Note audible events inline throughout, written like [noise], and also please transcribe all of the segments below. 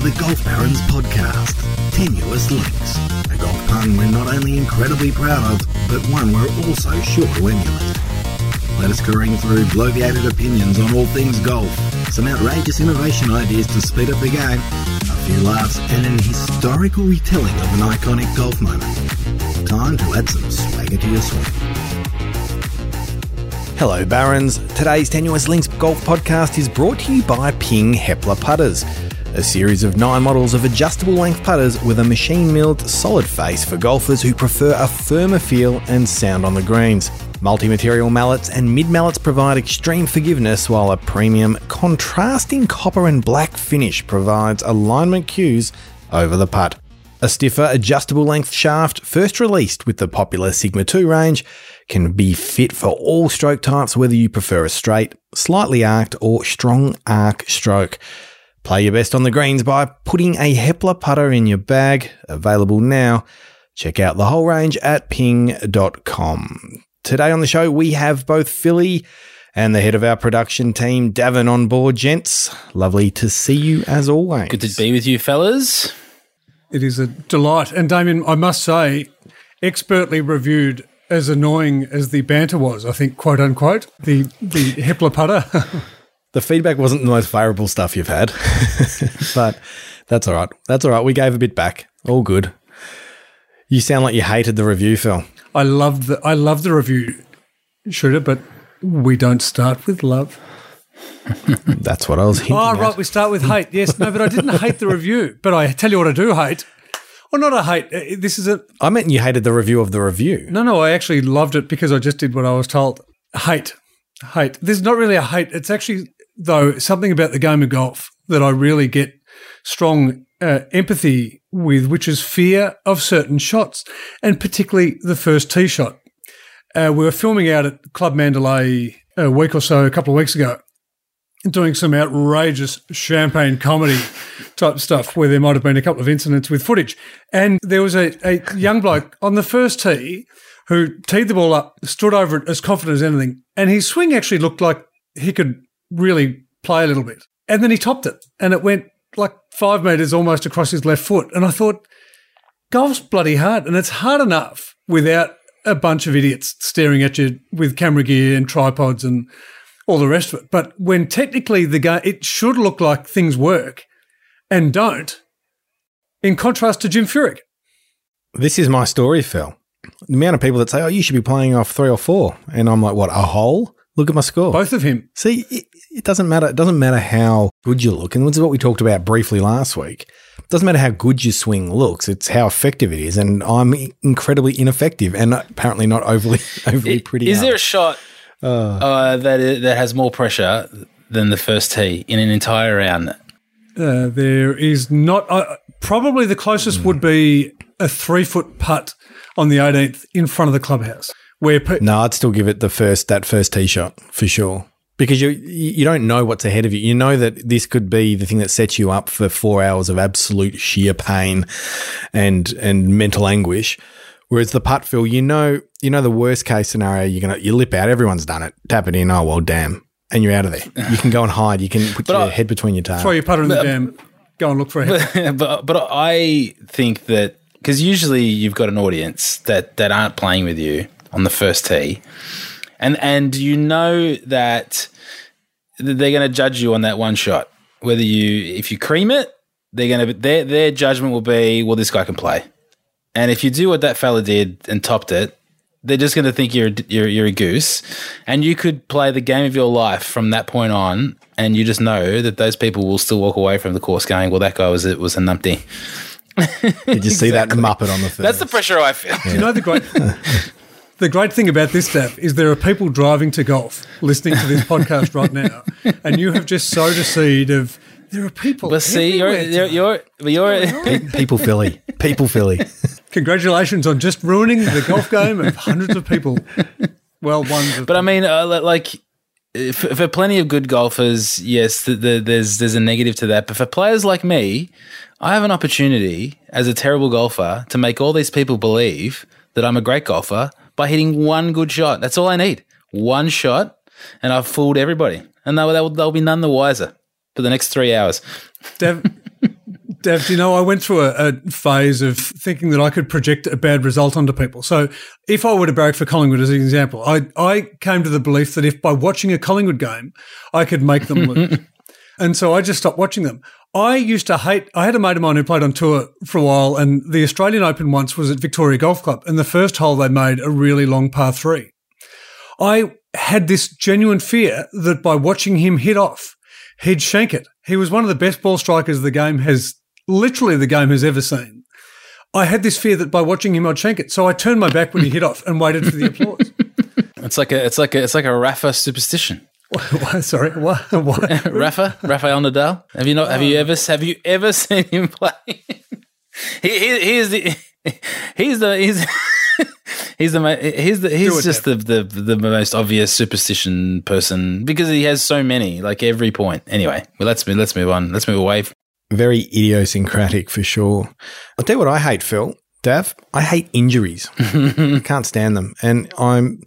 to the Golf Barons podcast, Tenuous Links, a golf pun we're not only incredibly proud of, but one we're also sure to emulate. Let us careen through bloviated opinions on all things golf, some outrageous innovation ideas to speed up the game, a few laughs, and an historical retelling of an iconic golf moment. Time to add some swagger to your swing. Hello, Barons. Today's Tenuous Links Golf Podcast is brought to you by Ping Heppler Putters, a series of nine models of adjustable length putters with a machine milled solid face for golfers who prefer a firmer feel and sound on the greens. Multi material mallets and mid mallets provide extreme forgiveness, while a premium contrasting copper and black finish provides alignment cues over the putt. A stiffer adjustable length shaft, first released with the popular Sigma 2 range, can be fit for all stroke types, whether you prefer a straight, slightly arced, or strong arc stroke. Play your best on the greens by putting a Heppler putter in your bag. Available now. Check out the whole range at ping.com. Today on the show, we have both Philly and the head of our production team, Davin, on board, gents. Lovely to see you as always. Good to be with you, fellas. It is a delight. And Damien, I must say, expertly reviewed as annoying as the banter was, I think, quote unquote, the, the Heppler putter. [laughs] The feedback wasn't the most favourable stuff you've had, [laughs] but that's all right. That's all right. We gave a bit back. All good. You sound like you hated the review, Phil. I loved the I loved the review, Shooter, but we don't start with love. That's what I was hinting Oh, at. right, we start with hate. Yes, no, but I didn't hate the review. But I tell you what I do hate. Well, not a hate. Uh, This is a I meant you hated the review of the review. No, no, I actually loved it because I just did what I was told. Hate. Hate. There's not really a hate. It's actually, though, something about the game of golf that I really get strong uh, empathy with, which is fear of certain shots, and particularly the first tee shot. Uh, we were filming out at Club Mandalay a week or so, a couple of weeks ago, doing some outrageous champagne comedy [laughs] type stuff where there might have been a couple of incidents with footage. And there was a, a young bloke on the first tee who teed the ball up, stood over it as confident as anything. And his swing actually looked like he could really play a little bit. And then he topped it and it went like five metres almost across his left foot. And I thought, golf's bloody hard. And it's hard enough without a bunch of idiots staring at you with camera gear and tripods and all the rest of it. But when technically the game, it should look like things work and don't, in contrast to Jim Furyk. This is my story, Phil. The amount of people that say, "Oh, you should be playing off three or four. and I'm like, "What? A hole? Look at my score." Both of him. See, it, it doesn't matter. It doesn't matter how good you look, and this is what we talked about briefly last week. It doesn't matter how good your swing looks; it's how effective it is. And I'm incredibly ineffective, and apparently not overly [laughs] overly pretty. Is there a shot uh, that i- that has more pressure than the first tee in an entire round? Uh, there is not, uh, probably the closest would be a three foot putt on the 18th in front of the clubhouse where pe- No, I'd still give it the first that first tee shot for sure. Because you you don't know what's ahead of you. You know that this could be the thing that sets you up for four hours of absolute sheer pain and and mental anguish. Whereas the putt Phil, you know you know the worst case scenario, you're gonna you lip out, everyone's done it, tap it in, oh well damn. And you're out of there. You can go and hide. You can put your I- head between your toes. throw your putter in the jam, um, go and look for it. hit. [laughs] but but I think that because usually you've got an audience that that aren't playing with you on the first tee, and and you know that they're going to judge you on that one shot. Whether you if you cream it, they're going to their their judgment will be well this guy can play, and if you do what that fella did and topped it. They're just going to think you're, a- you're you're a goose, and you could play the game of your life from that point on, and you just know that those people will still walk away from the course going, "Well, that guy was it was a numpty." Did you see that muppet on the first? That's the pressure I feel. You know the great, [laughs] the great thing about this stuff is there are people driving to golf listening to this podcast right now, and you have just sowed a seed of there are people. But see, you're you're you're, you're Pe- people Philly. People Philly. [laughs] Congratulations on just ruining the golf game of hundreds of people. Well, ones. Of but I mean, uh, li- like for, for plenty of good golfers, yes, th the, there's there's a negative to that. But for players like me, I have an opportunity as a terrible golfer to make all these people believe that I'm a great golfer by hitting one good shot. That's all I need. One shot, and I've fooled everybody, and they'll, they'll, they'll be none the wiser for the next three hours. [laughs] Dev, do you know, I went through a, a, phase of thinking that I could project a bad result onto people. So if I were to barrack for Collingwood as an example, I, I came to the belief that if by watching a Collingwood game, I could make them lose. [laughs] and so I just stopped watching them. I used to hate, I had a mate of mine who played on tour for a while, and the Australian Open once was at Victoria Golf Club. And the first hole they made a really long par three. I had this genuine fear that by watching him hit off, he'd shank it. He was one of the best ball strikers the game has, literally the game has ever seen. I had this fear that by watching him, I'd shank it. So I turned my back when he hit off and waited for the applause. [laughs] It's like a, it's like a, it's like a Rafa superstition. Sorry, what? what? [laughs] Rafa, Rafael Nadal. Have you not? Have you ever? Have you ever [laughs] seen him play? he, he, [laughs] he's the, he's the, he's. he's the he's the he's just the, the the most obvious superstition person because he has so many like every point. Anyway, well let's move let's move on. Let's move away. Very idiosyncratic for sure. I'll tell you what I hate, Phil. Dav, I hate injuries. I can't stand them, and I'm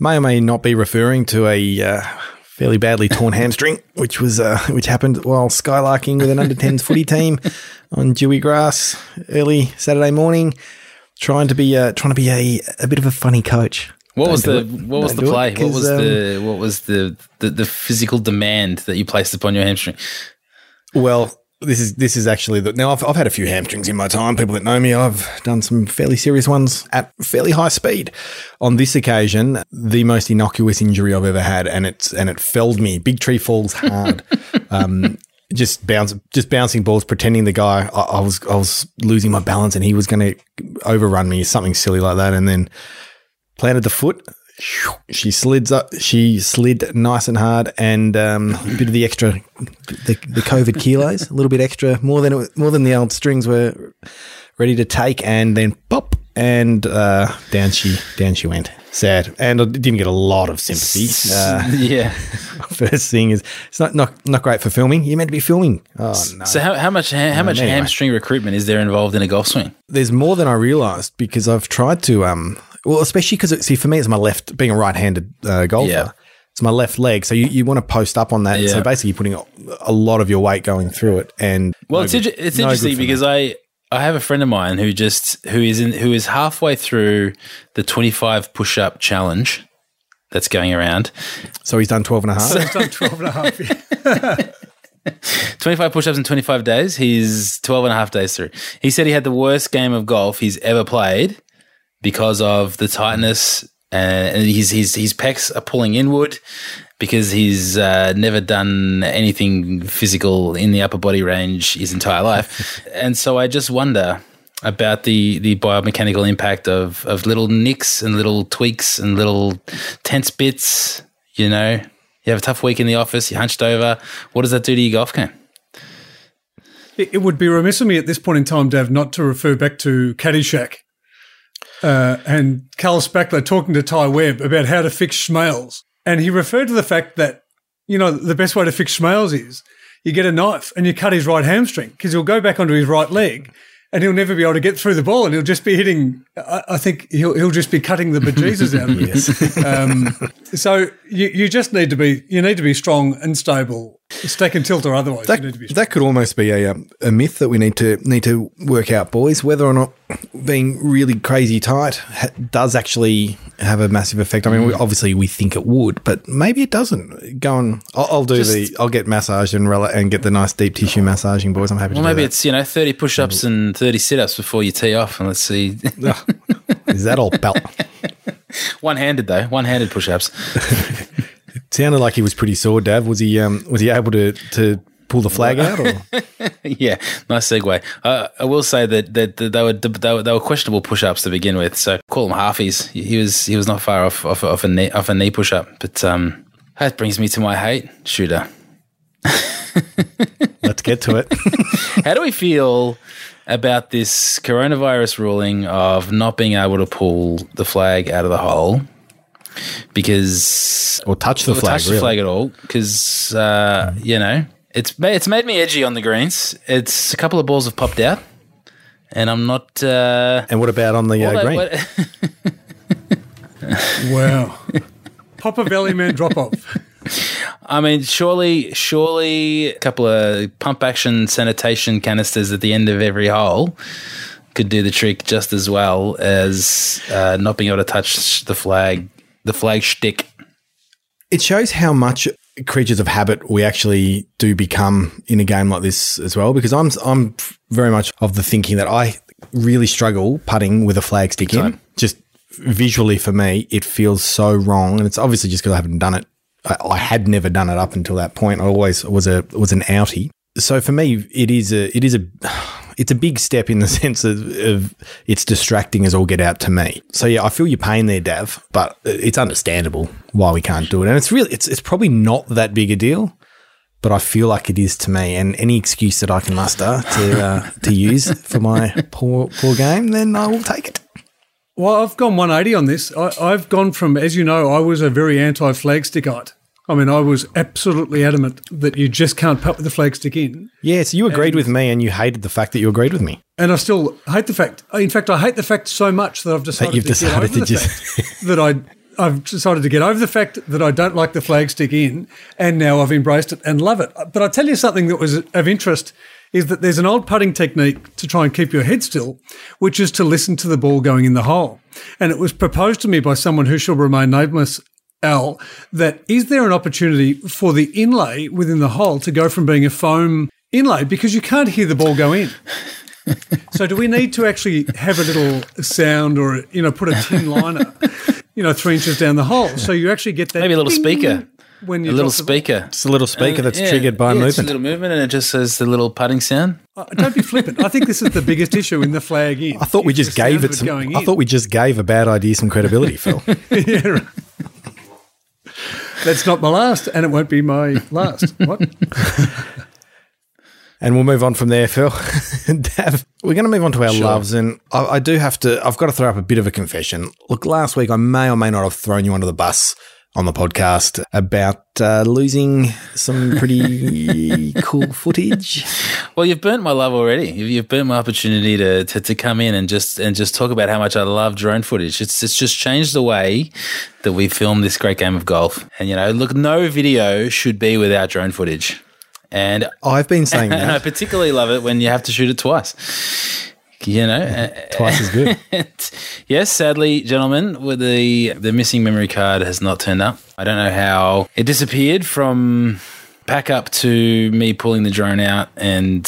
may or may not be referring to a uh, fairly badly torn hamstring, which was uh, [laughs] which happened while skylarking with an under 10s footy team on dewy grass early Saturday morning trying to be uh, trying to be a, a bit of a funny coach. What Don't was the what was the play? What was um, the what was the, the the physical demand that you placed upon your hamstring? Well, this is this is actually the now I've I've had a few hamstrings in my time. People that know me, I've done some fairly serious ones at fairly high speed. On this occasion, the most innocuous injury I've ever had, and it's and it felled me. Big tree falls hard. [laughs] um, just bounce, just bouncing balls, pretending the guy I, I was I was losing my balance and he was going to overrun me, something silly like that, and then planted the foot. She slids up. She slid nice and hard, and um, a bit of the extra, the, the COVID kilos, a little bit extra, more than it, more than the old strings were ready to take, and then pop, and uh, down she down she went sad, and I didn't get a lot of sympathy. Uh, [laughs] yeah, [laughs] first thing is it's not, not not great for filming. You're meant to be filming. Oh no! So how, how much how, how much anyway. hamstring recruitment is there involved in a golf swing? There's more than I realised because I've tried to um well especially because see for me it's my left being a right-handed uh, golfer. Yeah. It's my left leg, so you, you want to post up on that. Yeah. So basically, putting a lot of your weight going through it, and well, no it's, good, it's no interesting because I I have a friend of mine who just who is in who is halfway through the 25 push-up challenge that's going around. So he's done 12 and a half. So he's done 12 and a half. [laughs] 25 push-ups in 25 days. He's 12 and a half days through. He said he had the worst game of golf he's ever played because of the tightness and his his his pecs are pulling inward because he's uh, never done anything physical in the upper body range his entire life. [laughs] and so I just wonder about the, the biomechanical impact of, of little nicks and little tweaks and little tense bits. You know, you have a tough week in the office, you're hunched over. What does that do to your golf game? It would be remiss of me at this point in time, Dav, not to refer back to Caddyshack uh, and Carl Spackler talking to Ty Webb about how to fix schmales. And he referred to the fact that, you know, the best way to fix Schmales is you get a knife and you cut his right hamstring because he'll go back onto his right leg and he'll never be able to get through the ball and he'll just be hitting, I, I think he'll, he'll just be cutting the bejesus out of it. [laughs] yes. um, so you, you just need to be, you need to be strong and stable Stack and tilt or otherwise. That, that could almost be a, um, a myth that we need to need to work out, boys. Whether or not being really crazy tight ha- does actually have a massive effect. I mean, we, mm. obviously we think it would, but maybe it doesn't. Go on. I'll, I'll do Just, the. I'll get massaged and rel- and get the nice deep tissue massaging, boys. I'm happy. Well, to maybe it's you know thirty push-ups and thirty sit-ups before you tee off, and let's see. Is that all belt? [laughs] One-handed though. One-handed push-ups. [laughs] sounded like he was pretty sore, Dav. Was he? Um, was he able to to pull the flag out? [laughs] yeah, nice segue. Uh, I will say that, that, that they were they were, they were questionable push ups to begin with. So call them halfies. He was he was not far off off, off a knee off a knee push up. But um, that brings me to my hate shooter. [laughs] Let's get to it. [laughs] How do we feel about this coronavirus ruling of not being able to pull the flag out of the hole because or touch the or flag, touch the flag at all because uh, you know it's it's made me edgy on the greens. It's a couple of balls have popped out, and I'm not. Uh, and what about on the uh, green? What, [laughs] wow, Papa Belly Man drop off. I mean, surely, surely a couple of pump action sanitation canisters at the end of every hole could do the trick just as well as uh, not being able to touch the flag, the flag stick. It shows how much creatures of habit we actually do become in a game like this as well. Because I'm I'm very much of the thinking that I really struggle putting with a flag stick in. Just visually for me, it feels so wrong, and it's obviously just because I haven't done it. I, I had never done it up until that point. I always was a was an outie. So for me, it is a it is a it's a big step in the [laughs] sense of, of it's distracting as all get out to me. So yeah, I feel your pain there, Dav, but it's understandable why we can't do it, and it's really it's it's probably not that big a deal. But I feel like it is to me, and any excuse that I can muster to uh, to use for my poor poor game, then I will take it. Well, I've gone 180 on this. I, I've gone from, as you know, I was a very anti flagstickite. I mean, I was absolutely adamant that you just can't put the flagstick in. Yeah, so you agreed with me, and you hated the fact that you agreed with me. And I still hate the fact. In fact, I hate the fact so much that I've decided you've to decided to just- that I. I've decided to get over the fact that I don't like the flagstick in, and now I've embraced it and love it. But I tell you something that was of interest is that there's an old putting technique to try and keep your head still, which is to listen to the ball going in the hole. And it was proposed to me by someone who shall remain nameless, Al, that is there an opportunity for the inlay within the hole to go from being a foam inlay because you can't hear the ball go in? [laughs] so do we need to actually have a little sound or you know put a tin liner you know three inches down the hole so you actually get that Maybe a little ding speaker. when you A little drop the speaker. It's a little speaker Uh, that's yeah, triggered by yeah, It's a movement. little movement, and it just says the little putting sound. Uh, don't be flippant. I think this is the biggest issue in the flag in. I thought we just gave it some. going I thought we just gave a bad idea some credibility, [laughs] Phil. yeah, right. That's not my last, and it won't be my last. [laughs] What? And we'll move on from there, Phil. [laughs] Dav, we're going to move on to our Sure. loves. And I, I do have to, I've got to throw up a bit of a confession. Look, last week I may or may not have thrown you under the bus on the podcast about uh, losing some pretty [laughs] cool footage. Well, you've burnt my love already. You've, you've burnt my opportunity to, to, to come in and just and just talk about how much I love drone footage. It's it's just changed the way that we film this great game of golf. And you know, look, no video should be without drone footage. And I've been saying [laughs] that and I particularly love it when you have to shoot it twice. You know, uh, Twice as good. [laughs] yes, sadly, gentlemen, with the the missing memory card has not turned up. I don't know how it disappeared from pack up to me pulling the drone out and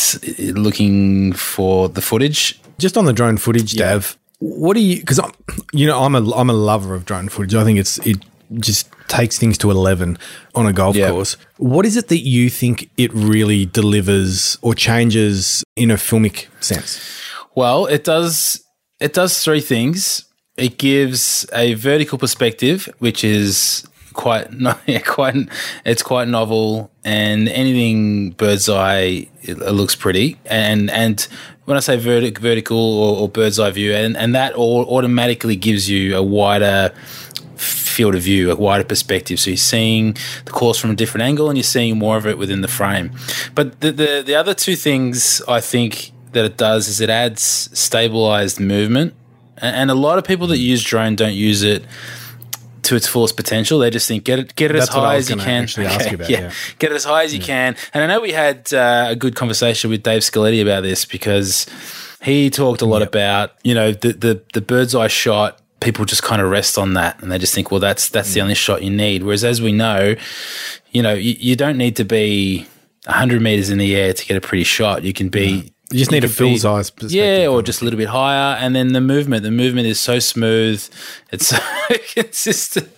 looking for the footage. Just on the drone footage, Dav, what do you, because I'm, you know, I'm a, I'm a lover of drone footage. I think it's, it just takes things to 11 on a golf Yeah. course. What is it that you think it really delivers or changes in a filmic sense? Well, it does it does three things. It gives a vertical perspective, which is quite [laughs] no, yeah, quite it's quite novel and anything bird's eye it, it looks pretty and and when I say vertic, vertical or, or bird's eye view and and that all automatically gives you a wider field of view, a wider perspective. So you're seeing the course from a different angle and you're seeing more of it within the frame. But the, the, the other two things I think that it does is it adds stabilized movement. And, and a lot of people that use drone don't use it to its fullest potential. They just think get it get it That's as high as you can. [laughs] you about, yeah. Get it as high as you can. And I know we had uh, a good conversation with Dave Scaletti about this because he talked a lot about you know the the, the bird's eye shot. People just kind of rest on that, and they just think, well, that's that's the only shot you need. Whereas, as we know, you know, you, you don't need to be hundred meters in the air to get a pretty shot. You can be. You just need a can full size perspective. Yeah, or just a little bit higher, and then the movement. The movement is so smooth. It's so [laughs] consistent.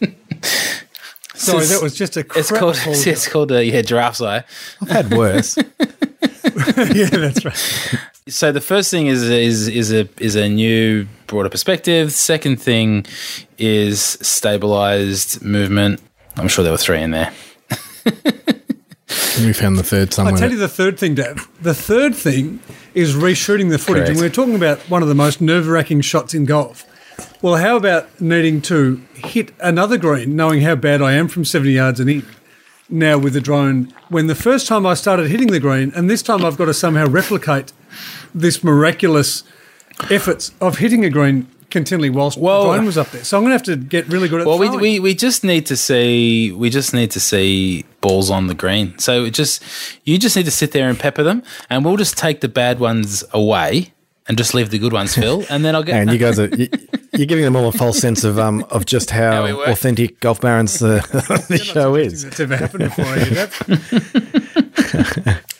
Sorry, It's- that was just a It's called [laughs] call. it's called a yeah giraffe's eye. I've had worse. [laughs] yeah, that's right. So the first thing is is is a is a new broader perspective. Second thing is stabilized movement. I'm sure there were three in there. we found the third somewhere. I tell you the third thing, Dave. The third thing is reshooting the footage, and Correct. we're talking about one of the most nerve-wracking shots in golf. Well, how about needing to hit another green, knowing how bad I am from 70 yards and in? Now with the drone, when the first time I started hitting the green, and this time I've got to somehow replicate this miraculous efforts of hitting a green continually whilst Well- the drone was up there. So I'm going to have to get really good at Well, we, throwing. we, we just need to see we just need to see balls on the green. So it just you just need to sit there and pepper them, and we'll just take the bad ones away and just leave the good ones, Phil. And then I'll get And you guys are you, you're giving them all a false sense of um of just how, How authentic golf barons [laughs] the, the show is. That's ever happened before. I hear that.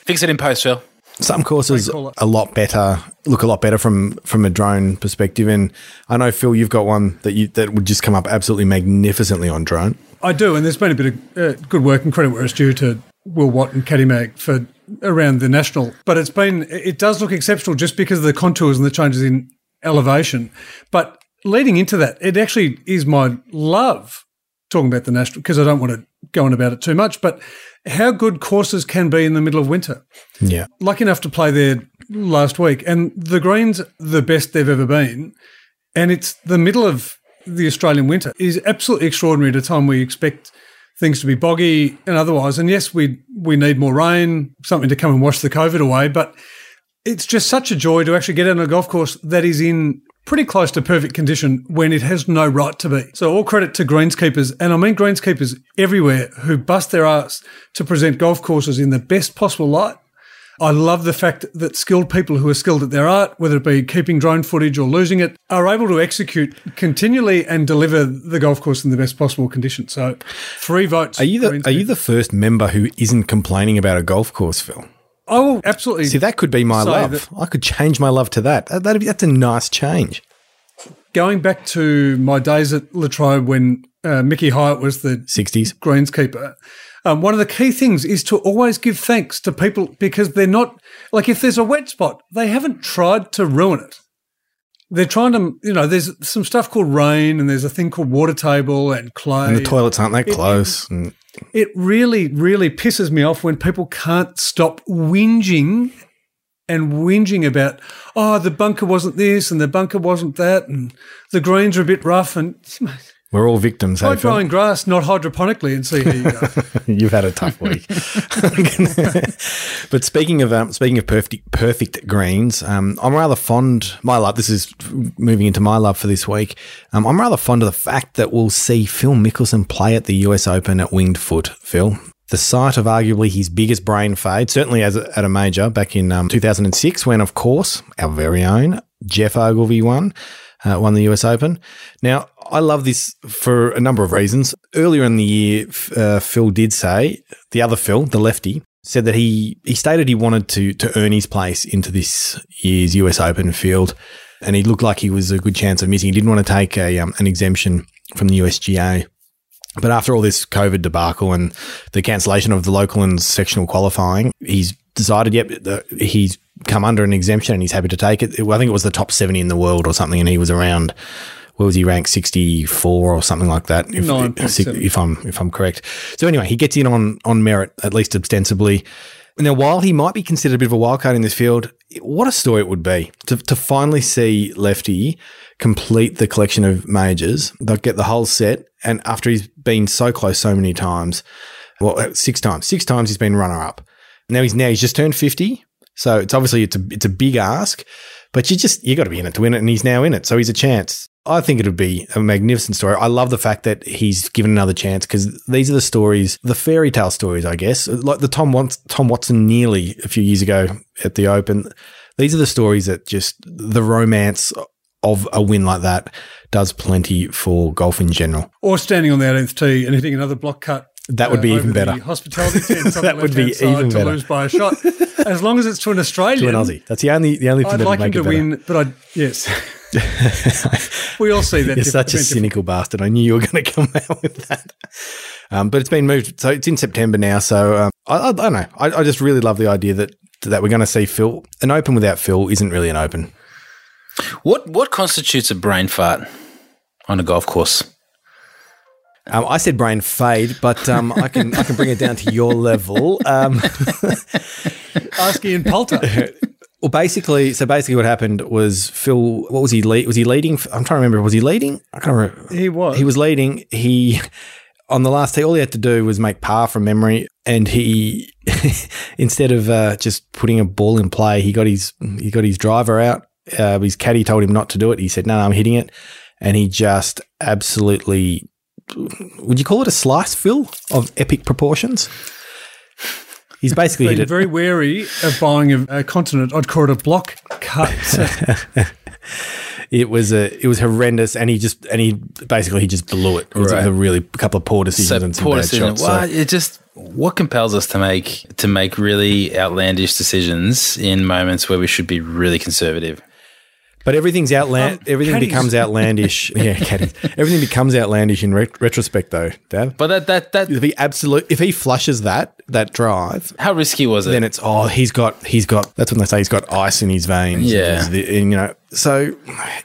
fix it in post, Phil. Some courses a lot better, look a lot better from from a drone perspective. And I know Phil, you've got one that you that would just come up absolutely magnificently on drone. I do, and there's been a bit of uh, good work and credit where it's due to Will Watt and Caddy Mag for around the national. But it's been it does look exceptional just because of the contours and the changes in elevation. But leading into that, it actually is my love talking about the national because I don't want to go on about it too much. But how good courses can be in the middle of winter. Yeah, Lucky enough to play there last week, and the greens the best they've ever been, and it's the middle of the Australian winter is absolutely extraordinary at a time we expect things to be boggy and otherwise. And yes, we we need more rain, something to come and wash the COVID away, but it's just such a joy to actually get on a golf course that is in pretty close to perfect condition when it has no right to be. So all credit to greenskeepers, and I mean greenskeepers everywhere who bust their ass to present golf courses in the best possible light. I love the fact that skilled people who are skilled at their art, whether it be keeping drone footage or losing it, are able to execute continually and deliver the golf course in the best possible condition. So, three votes. are you the are you the first member who isn't complaining about a golf course, Phil? I will absolutely. See, that could be my love. that- I could change my love to that. That- That'd be, that's a nice change. going back to my days at Latrobe when uh, Mickey Hyatt was the Sixties. greenskeeper. Um, one of the key things is to always give thanks to people because they're not like if there's a wet spot, they haven't tried to ruin it. They're trying to, you know, there's some stuff called rain and there's a thing called water table and clay. And the toilets aren't that close. And it really, really pisses me off when people can't stop whinging and whinging about, oh, the bunker wasn't this and the bunker wasn't that and the greens are a bit rough and we're all victims. Try growing grass, not hydroponically, and see how you go. [laughs] You've had a tough week. [laughs] but speaking of um, speaking of perfect perfect greens, um, I'm rather fond. My love. This is moving into my love for this week. Um, I'm rather fond of the fact that we'll see Phil Mickelson play at the U.S. Open at Winged Foot. Phil. The site of arguably his biggest brain fade, certainly as a, at a major back in um, 2006, when, of course, our very own Geoff Ogilvy won, uh, won the US Open. Now, I love this for a number of reasons. Earlier in the year, uh, Phil did say, the other Phil, the lefty, said that he, he stated he wanted to, to earn his place into this year's US Open field. And he looked like he was a good chance of missing. He didn't want to take a, um, an exemption from the USGA. But after all this COVID debacle and the cancellation of the local and sectional qualifying, he's decided, yep, the, he's come under an exemption and he's happy to take it. I think it was the top 70 in the world or something, and he was around. Where was he ranked? Sixty four or something like that. If, if I'm if I'm correct. So anyway, he gets in on on merit at least ostensibly. Now, while he might be considered a bit of a wildcard in this field, what a story it would be to, to finally see Lefty complete the collection of majors, they'll get the whole set, and after he's been so close so many times, well, six times, six times he's been runner up. Now he's now he's just turned fifty, so it's obviously it's a it's a big ask, but you just you got to be in it to win it, and he's now in it, so he's a chance. I think it would be a magnificent story. I love the fact that he's given another chance because these are the stories, the fairy tale stories, I guess, like the Tom Tom Watson nearly a few years ago at the Open. These are the stories that just the romance of a win like that does plenty for golf in general. or standing on the 18th tee and hitting another block cut. That would be uh, even better. Hospitality [laughs] tent That would be left-hand side even to better. lose by a shot. As long as it's to an [laughs] Australian. To Australian, an Aussie, that's the only the only thing I'd that like would him to better. win, but I yes, [laughs] we all see that. You're such a cynical bastard. I knew you were going to come out with that. Um, but it's been moved, so it's in September now. So um, I, I, I don't know. I, I just really love the idea that that we're going to see Phil. An open without Phil isn't really an open. What what constitutes a brain fart on a golf course? Um, I said brain fade, but um, I can I can bring it down to your level. Um, [laughs] Ask Ian Poulter. [laughs] well, basically, so basically, what happened was Phil. What was he? Le- was he leading? I'm trying to remember. Was he leading? I can't remember. He was. He was leading. He on the last tee, all he had to do was make par from memory, and he [laughs] instead of uh, just putting a ball in play, he got his he got his driver out Uh, his caddy told him not to do it. He said, "No, no I'm hitting it," and he just absolutely. Would you call it a slice, Phil, of epic proportions? He's [laughs] basically hit it. very wary of buying a, a continent. I'd call it a block cut. [laughs] It was a, it was horrendous, and he just, and he basically he just blew it. It was Right. a really a couple of poor decisions and some poor bad decision. shots. Well, so- it just what compels us to make to make really outlandish decisions in moments where we should be really conservative. But everything's outland. Um, everything caddies. becomes outlandish. [laughs] yeah, caddies. Everything becomes outlandish in ret- retrospect, though, Dad. But that that that If he absolute, if he flushes that that drive, how risky was it? then it's oh he's got he's got that's when they say he's got ice in his veins. Yeah. and, the- and, you know, so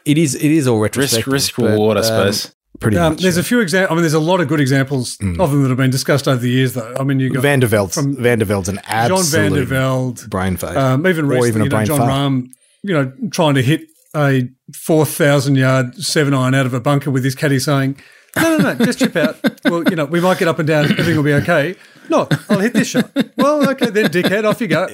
it is it is all risk retrospective. risk but, reward, I um, suppose. pretty Um, much. there's a few examples. I mean, there's a lot of good examples of them that have been discussed over the years, though. I mean, you got Van der Veld's from Van der Veld's an John Van de Velde, brain fade, um, even recently, even a you know, brain Jon fart. Rahm, you know, trying to hit a 4,000 yard seven iron out of a bunker with his caddy saying, no, no, no, just chip out. Well, you know, we might get up and down. Everything will be okay. No, I'll hit this shot. Well, okay, then, dickhead, off you go.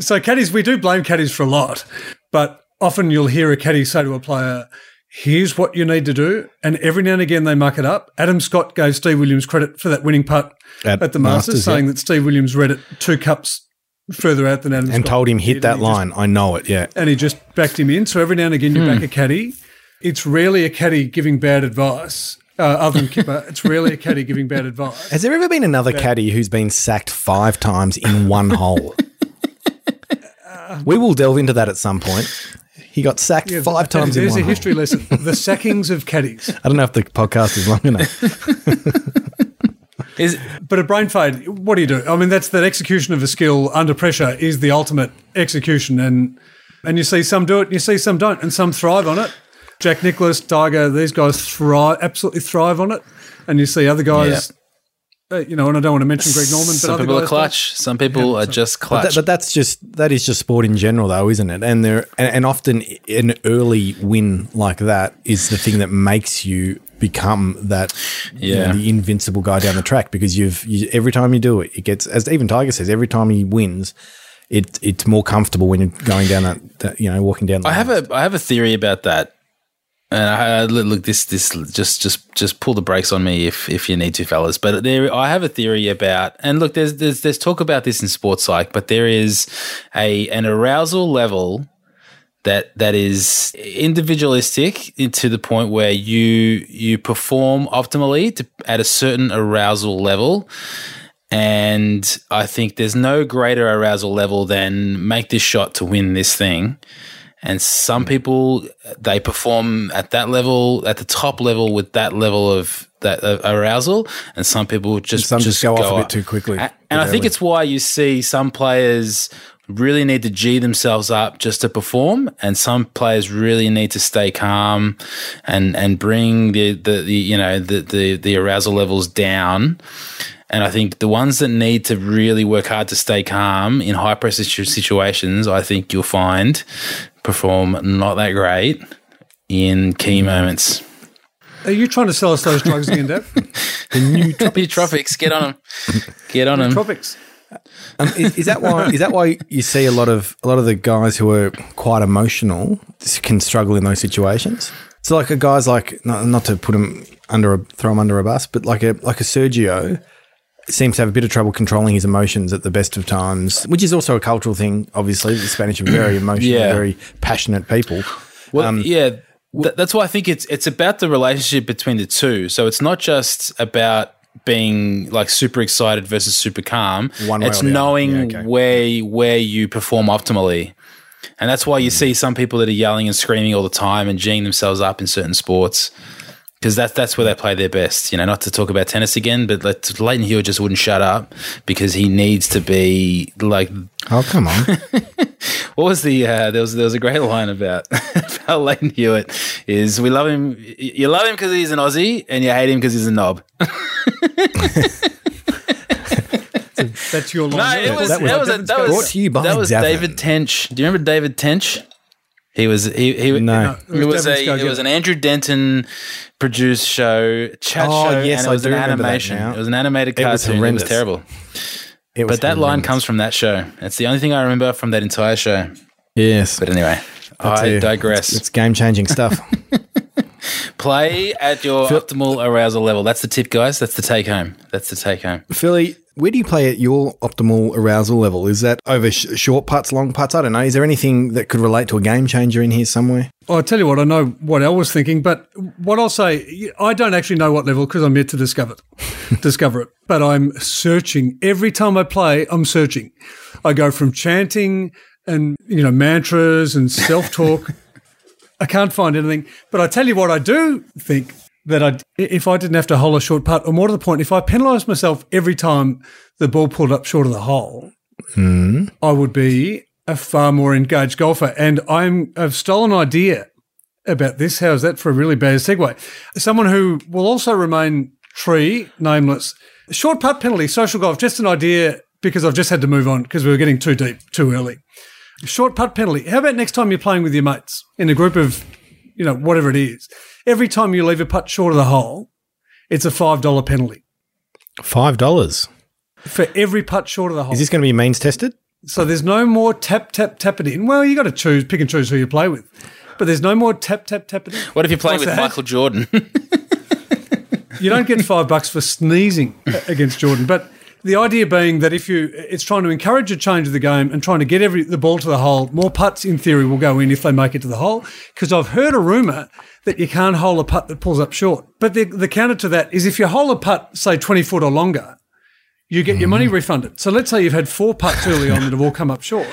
So, caddies, we do blame caddies for a lot, but often you'll hear a caddy say to a player, here's what you need to do. And every now and again, they muck it up. Adam Scott gave Steve Williams credit for that winning putt At at, the Masters, Masters, saying yeah. that Steve Williams read it two cups further out than Adam and Scott told him hit that and he just- line. I know it. Yeah, and he just backed him in. So every now and again, you back a caddy. It's rarely a caddy giving bad advice, uh, other than Kipper. It's rarely a caddy giving bad advice. Has there ever been another caddy who's been sacked five times in one hole? [laughs] we will delve into that at some point. He got sacked Yeah, five times in There's one a hole. history lesson: the sackings of caddies. [laughs] I don't know if the podcast is long enough. [laughs] Is But a brain fade, what do you do? I mean, that's that execution of a skill under pressure is the ultimate execution, and and you see some do it, and you see some don't, and some thrive on it. Jack Nicklaus, Tiger, these guys thrive, absolutely thrive on it, and you see other guys. Uh, you know, and I don't want to mention Greg Norman, but some people are guys clutch. Some people are just But, clutch. that, but that's just that is just sport in general, though, isn't it? And there and, and often an early win like that is the thing that makes you become that you know, Yeah. the invincible guy down the track because you've you, every time you do it, it gets as even Tiger says every time he wins. It, it's more comfortable when you're going down that, that you know walking down. The I have a I have a theory about that. And I, I- look, this this just just just pull the brakes on me if if you need to, fellas. But there, I have a theory about. And look, there's there's there's talk about this in sports psych, but there is a an arousal level that that is individualistic to the point where you you perform optimally to, at a certain arousal level. And I think there's no greater arousal level than make this shot to win this thing. And some hmm. people they perform at that level, at the top level, with that level of that of arousal, and some people just Some just go off a bit too quickly. A- And I think it's why you see some players really need to g themselves up just to perform, and some players really need to stay calm and and bring the the, the you know the, the the arousal levels down. And I think the ones that need to really work hard to stay calm in high pressure situations, I think you'll find perform not that great in key moments. Are you trying to sell us those drugs again, Dave? [laughs] the new [laughs] tropics. get on them, get on them. Tropics. Um, is, is that why? Is that why you see a lot of a lot of the guys who are quite emotional can struggle in those situations? So, like a guys like not, not to put him under a throw him under a bus, but like a like a Sergio seems to have a bit of trouble controlling his emotions at the best of times, which is also a cultural thing. Obviously, the Spanish are [clears throat] very emotional, Yeah. very passionate people. Well, Um, yeah, th- that's why I think it's it's about the relationship between the two. So it's not just about being like super excited versus super calm. One it's knowing Yeah, okay. where where you perform optimally. And that's why you see some people that are yelling and screaming all the time and geeing themselves up in certain sports. Because that's that's where they play their best. You know, not to talk about tennis again, but like, Lleyton Hewitt just wouldn't shut up because he needs to be like Oh come on! [laughs] what was the uh, there was there was a great line about [laughs] about Lleyton Hewitt is we love him you love him because he's an Aussie and you hate him because he's a knob. That's your line. No, it was that was, a, that was Brought to you by that was David Tench. Do you remember David Tench? He was he he No. It was David a Scott, it was an Andrew Denton produced show, chat Oh, show, yes, and it I was do an remember that animation. now. It was an animated It was cartoon. It was terrible. It was But that line comes from that show. It's the only thing I remember from that entire show. yes. But anyway, That's I a- digress. It's, game changing stuff. [laughs] Play at your optimal arousal level. That's the tip, guys. That's the take home. That's the take home. Philly, where do you play at your optimal arousal level? Is that over sh- short putts, long putts? I don't know. Is there anything that could relate to a game changer in here somewhere? I'll tell you what, I know what Elle was thinking, but what I'll say, I don't actually know what level because I'm yet to discover it, [laughs] discover it. But I'm searching every time I play. I'm searching. I go from chanting and you know mantras and self talk. [laughs] I can't find anything. But I tell you what, I do think that I, if I didn't have to hole a short putt, or more to the point, if I penalised myself every time the ball pulled up short of the hole, hmm. I would be a far more engaged golfer. And I'm I've stolen an idea about this. How's that for a really bad segue? Someone who will also remain tree, nameless. Short putt penalty, social golf, just an idea because I've just had to move on because we were getting too deep too early. Short putt penalty. How about next time you're playing with your mates in a group of, you know, whatever it is? Every time you leave a putt short of the hole, it's a five dollar penalty Five dollars. for every putt short of the hole. Is this going to be means tested? So there's no more tap tap tap it in. Well, you got to choose, pick and choose who you play with, but there's no more tap tap tap it in. What if you're playing What's with that? Michael Jordan? [laughs] You don't get five bucks for sneezing [laughs] against Jordan, but the idea being that if you, it's trying to encourage a change of the game and trying to get every the ball to the hole. More putts, in theory, will go in if they make it to the hole. Because I've heard a rumor that you can't hole a putt that pulls up short. But the, the counter to that is if you hole a putt, say twenty foot or longer, you get your money mm-hmm. refunded. So let's say you've had four putts early on that have all come up short,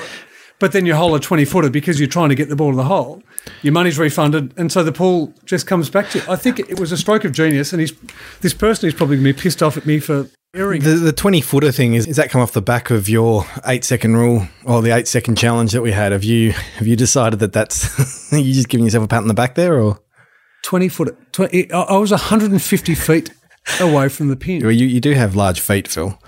but then you hole a 20 footer because you're trying to get the ball to the hole. Your money's refunded, and so the pool just comes back to you. I think it was a stroke of genius, and he's this person is probably going to be pissed off at me for erring. The the twenty footer thing is is that come off the back of your eight second rule or the eight second challenge that we had? Have you have you decided that that's [laughs] you just giving yourself a pat on the back there, or 20 footer. 20, I I was 150 feet away from the pin. Well, you you do have large feet, Phil?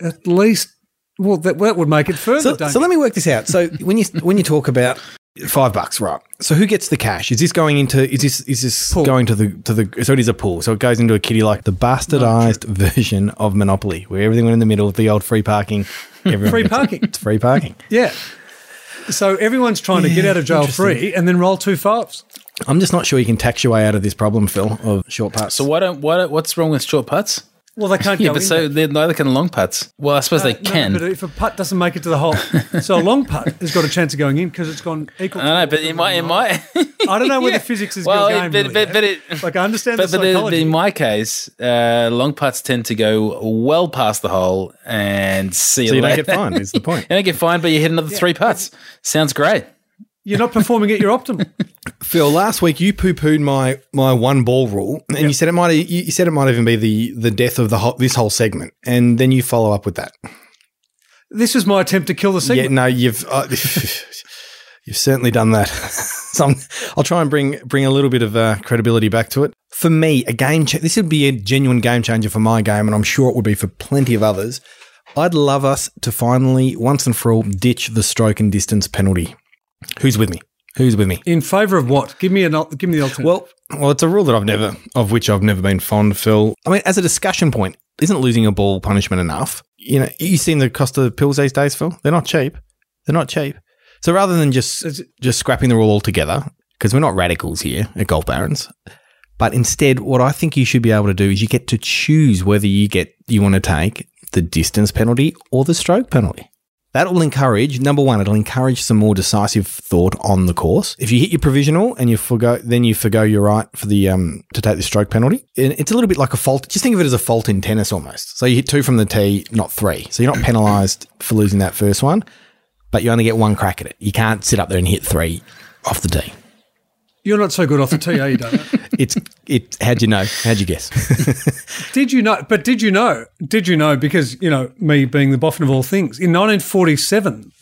At least, well, that, that would make it further. So, don't so you? let me work this out. So [laughs] when you when you talk about five bucks, right? So who gets the cash? Is this going into? Is this is this Pool. going to the to the? So it is a pool. So it goes into a kitty like the bastardized oh, version of Monopoly, where everything went in the middle, of the old free parking. [laughs] Free parking. It's free parking. Yeah. So everyone's trying to get out of jail free and then roll two fives. I'm just not sure you can tax your way out of this problem, Phil, of short putts. so what? Don't, what? What's wrong with short putts? Well, they can't Yeah, go but in so there. they neither can long putts. Well, I suppose they No, can. but if a putt doesn't make it to the hole, [laughs] so a long putt has got a chance of going in because it's gone equal. I don't know, but in my in my [laughs] I don't know where Yeah. the physics is well, going. but, but, but it, like I understand but, the but in my case, uh, long putts tend to go well past the hole and see so you you don't get fined. Is the point? [laughs] You don't get fined, but you hit another three putts. Sounds great. You're not performing at your optimal. [laughs] Phil, last week you poo pooed my my one ball rule, and you said it might you you said it might even be the the death of the whole, this whole segment, and then you follow up with that. This is my attempt to kill the segment. Yeah, no, you've uh, [laughs] you've certainly done that. [laughs] so I'm, I'll try and bring bring a little bit of uh, credibility back to it. For me, a game cha- this would be a genuine game changer for my game, and I'm sure it would be for plenty of others. I'd love us to finally, once and for all, ditch the stroke and distance penalty. Who's with me? Who's with me? In favour of what? Give me an give me the alternative. Well, well, it's a rule that I've never, of which I've never been fond, Phil. I mean, as a discussion point, isn't losing a ball punishment enough? You know, you seen the cost of the pills these days, Phil? They're not cheap. They're not cheap. So rather than just just scrapping the rule altogether, because we're not radicals here at Golf Barons, but instead, what I think you should be able to do is you get to choose whether you get you want to take the distance penalty or the stroke penalty. That will encourage number one. It'll encourage some more decisive thought on the course. If you hit your provisional and you forgo, then you forgo your right for the um to take the stroke penalty. And it's a little bit like a fault. Just think of it as a fault in tennis almost. So you hit two from the tee, not three. So you're not penalised for losing that first one, but you only get one crack at it. You can't sit up there and hit three off the tee. You're not so good off the tee, are you, Dana? It's it. How'd you know? How'd you guess? [laughs] Did you know? But did you know? Did you know? Because you know me being the boffin of all things. In 1947,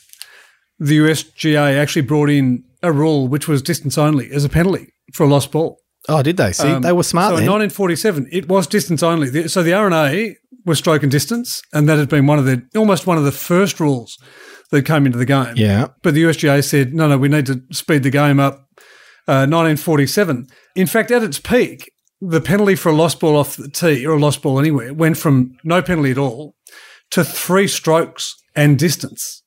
the USGA actually brought in a rule which was distance only as a penalty for a lost ball. oh, did they? See, they were smart Um, So then. in 1947, it was distance only. So the R&A was stroke and distance, and that had been one of the almost one of the first rules that came into the game. yeah. But the USGA said, no, no, we need to speed the game up. Uh, 1947. In fact, at its peak, the penalty for a lost ball off the tee or a lost ball anywhere went from no penalty at all to three strokes and distance.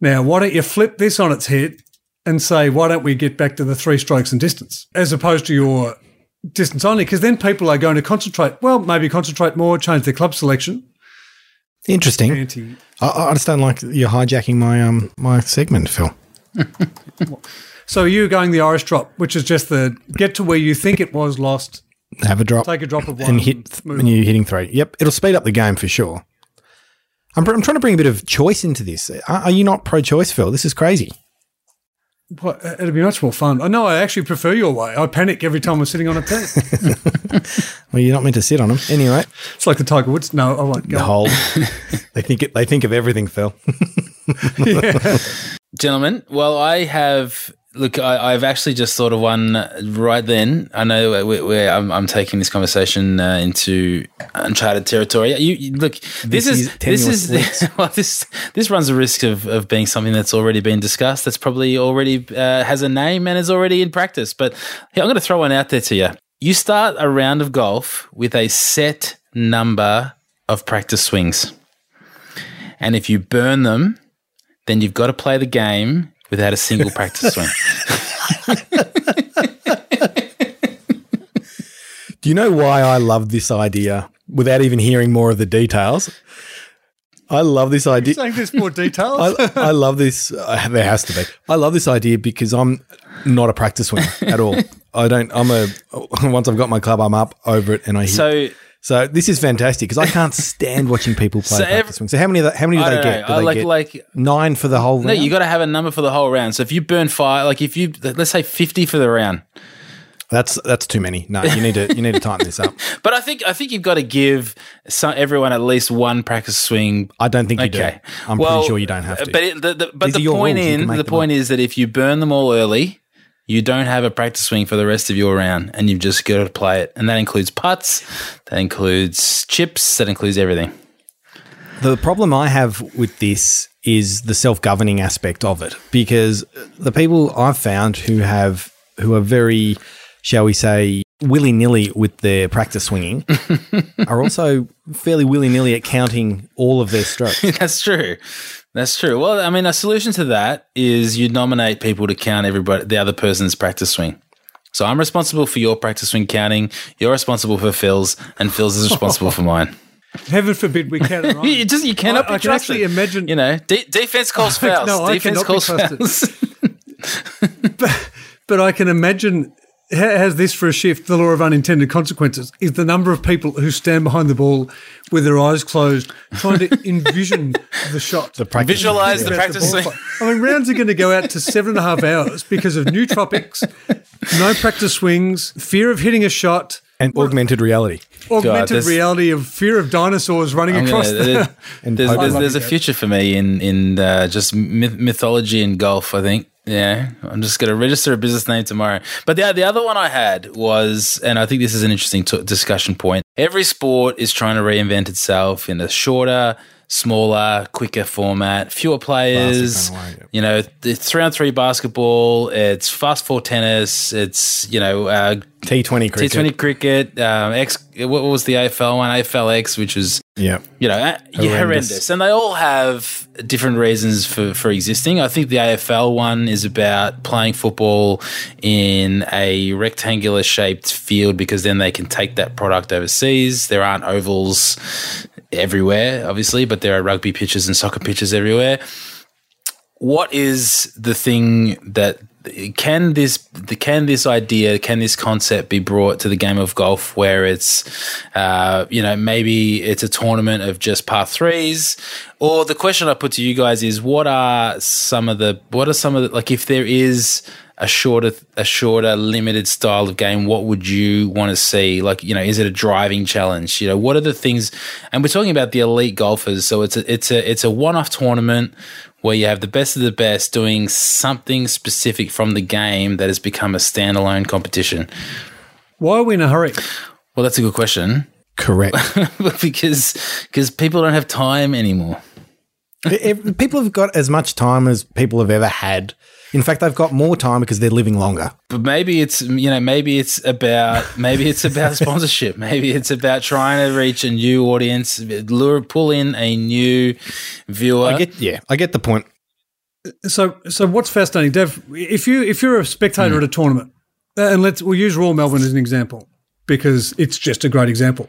Now, why don't you flip this on its head and say, why don't we get back to the three strokes and distance as opposed to your distance only? Because then people are going to concentrate. Well, maybe concentrate more, change their club selection. Interesting. Anti. I, I just don't like you're hijacking my um my segment, Phil. [laughs] So you're going the Irish drop, which is just the get to where you think it was lost, Have a drop take a drop of one, and hit move when you're hitting three. Yep, it'll speed up the game for sure. I'm, I'm trying to bring a bit of choice into this. Are, are you not pro-choice, Phil? This is crazy. Well, it'd be much more fun. I know I actually prefer your way. I panic every time I'm sitting on a tee. [laughs] Well, you're not meant to sit on them anyway. it's like the Tiger Woods. No, I won't go. The whole [laughs] they think it, they think of everything, Phil. [laughs] Gentlemen, well, I have. Look, I, I've actually just thought of one right then. I know where, where I'm, I'm taking this conversation uh, into uncharted territory. You, you- look, this, This is, is this is [laughs] well, this this runs the risk of, of being something that's already been discussed. That's probably already uh, has a name and is already in practice. But here, I'm going to throw one out there to you. You start a round of golf with a set number of practice swings, and if you burn them, then you've got to play the game without a single practice swing. Do you know why I love this idea without even hearing more of the details? I love this idea. Saying there's more [laughs] details. I, I love this. Uh, there has to be. I love this idea because I'm not a practice swimmer at all. [laughs] I don't. I'm a. Once I've got my club, I'm up over it, and I hit. So So this is fantastic because I [laughs] can't stand watching people play So practice ev- swing. So how many? Of the, how many do I they get? know. Do I they like get like nine for the whole round? no, you got to have a number for the whole round. So if you burn five, like if you let's say fifty for the round, that's that's too many. No, you need to you need to tighten this up. [laughs] but I think I think you've got to give some, everyone at least one practice swing. I don't think you Okay, do. I'm Well, pretty sure you don't have to. But it, the, the, but These the point. In the point is that if you burn them all early. You don't have a practice swing for the rest of your round, and you've just got to play it. And that includes putts, that includes chips, that includes everything. The problem I have with this is the self-governing aspect of it because the people I've found who have who are very shall we say willy-nilly with their practice swinging [laughs] are also fairly willy-nilly at counting all of their strokes. [laughs] That's true. That's true. Well, I mean, a solution to that is you nominate people to count everybody, the other person's practice swing. So I'm responsible for your practice swing counting. You're responsible for Phil's, and Phil's is responsible for mine. [laughs] Heaven forbid we can. [laughs] Right? You just you cannot I- I can actually imagine- You know, de- defense calls fouls. [laughs] No, I defense cannot be calls fouls. But I can imagine has this for a shift. The law of unintended consequences is the number of people who stand behind the ball with their eyes closed, trying to [laughs] envision the shot. The practice Visualize the practice ball swing. I mean, rounds are going to go out to seven and a half hours because of nootropics, no practice swings, fear of hitting a shot, and augmented reality. augmented there's- reality of fear of dinosaurs running I'm across gonna- the. there's, [laughs] there's, there's a future for me in in uh, just myth- mythology and golf. I think. Yeah, I'm just going to register a business name tomorrow. But the the other one I had was, and I think this is an interesting t- discussion point. Every sport is trying to reinvent itself in a shorter, smaller, quicker format, fewer players. Kind of way, You know, it's three on three basketball. It's fast four tennis. It's you know. Uh, T20 cricket. T20 cricket, um, X. What was the AFL one? AFLX, which was Yeah. you know, uh, horrendous. horrendous. And they all have different reasons for, for existing. I think the AFL one is about playing football in a rectangular shaped field because then they can take that product overseas. There aren't ovals everywhere, obviously, but there are rugby pitches and soccer pitches everywhere. What is the thing that can this can this idea can this concept be brought to the game of golf where it's uh, you know maybe it's a tournament of just par threes? Or the question I put to you guys is what are some of the what are some of the like if there is a shorter a shorter limited style of game what would you want to see like you know is it a driving challenge you know what are the things and we're talking about the elite golfers so it's a it's a it's a one-off tournament where you have the best of the best doing something specific from the game that has become a standalone competition Why are we in a hurry? well that's a good question Correct. [laughs] because because people don't have time anymore people have got as much time as people have ever had. In fact, they've got more time because they're living longer. but maybe it's you know maybe it's about maybe it's about sponsorship [laughs] maybe it's about trying to reach a new audience lure pull in a new viewer I get, yeah, I get the point. So, so what's fascinating, Dev? If you if you're a spectator at a tournament, uh, and let's we'll use Royal Melbourne as an example because it's just a great example.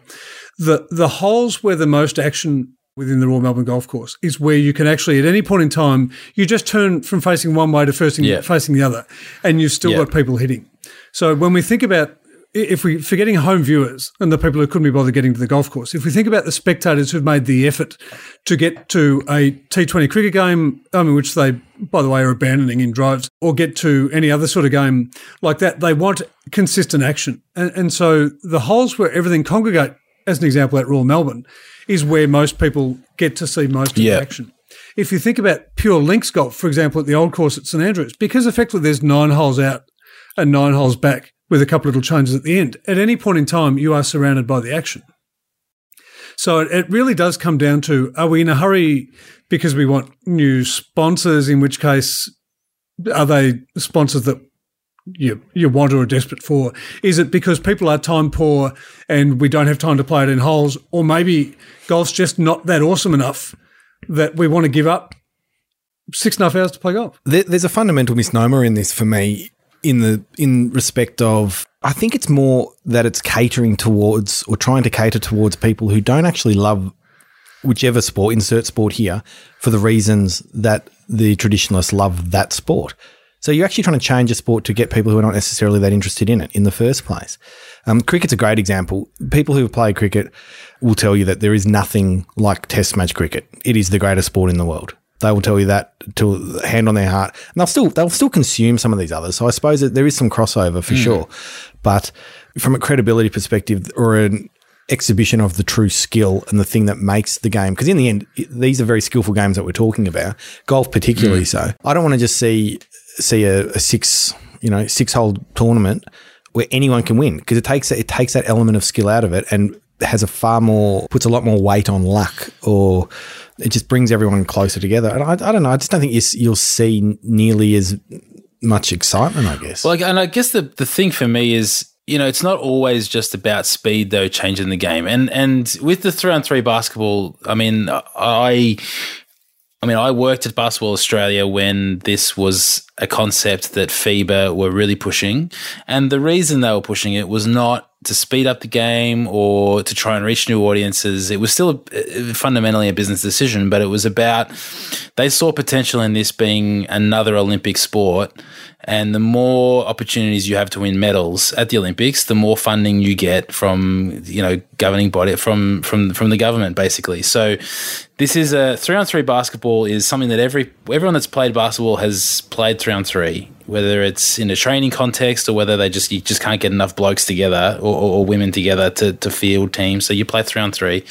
The the holes where the most action within the Royal Melbourne Golf Course is where you can actually at any point in time you just turn from facing one way to facing Yeah. facing the other, and you've still Yeah. got people hitting. So when we think about if we forgetting home viewers and the people who couldn't be bothered getting to the golf course, if we think about the spectators who've made the effort to get to a T20 cricket game, I mean, which they, by the way, are abandoning in drives, or get to any other sort of game like that, they want consistent action. And, and so the holes where everything congregate, as an example at Royal Melbourne, is where most people get to see most of Yeah. the action. If you think about pure links golf, for example, at the old course at St Andrews, because effectively there's nine holes out and nine holes back with a couple little changes at the end. At any point in time, you are surrounded by the action. So it, it really does come down to are we in a hurry because we want new sponsors, in which case, are they sponsors that you, you want or are desperate for? Is it because people are time poor and we don't have time to play it in holes? Or maybe golf's just not that awesome enough that we want to give up six and a half hours to play golf? There, there's a fundamental misnomer in this for me, in the in respect of I think it's more that it's catering towards or trying to cater towards people who don't actually love whichever sport, insert sport here, for the reasons that the traditionalists love that sport. So you're actually trying to change a sport to get people who are not necessarily that interested in it in the first place. Um, cricket's a great example. People who have played cricket will tell you that there is nothing like Test match cricket. It is the greatest sport in the world. They will tell you that to hand on their heart, and they'll still they'll still consume some of these others. So I suppose that there is some crossover for sure, but from a credibility perspective or an exhibition of the true skill and the thing that makes the game. Because in the end, these are very skillful games that we're talking about. Golf, particularly so. I don't want to just see see a, a six you know six hole tournament where anyone can win because it takes it takes that element of skill out of it and has a far more puts a lot more weight on luck or it just brings everyone closer together. And I, I don't know. I just don't think you you'll see nearly as much excitement. I guess. Well, and I guess the the thing for me is, you know, it's not always just about speed though, changing the game. And and with the three on three basketball, I mean, I. I mean, I worked at Basketball Australia when this was a concept that FIBA were really pushing. And the reason they were pushing it was not to speed up the game or to try and reach new audiences. It was still a, fundamentally a business decision, but it was about they saw potential in this being another Olympic sport. And the more opportunities you have to win medals at the Olympics, the more funding you get from you know governing body from from from the government, basically. So this is a three on three basketball is something that every everyone that's played basketball has played three on three, whether it's in a training context or whether they just you just can't get enough blokes together or, or, or women together to to field teams. So you play three on three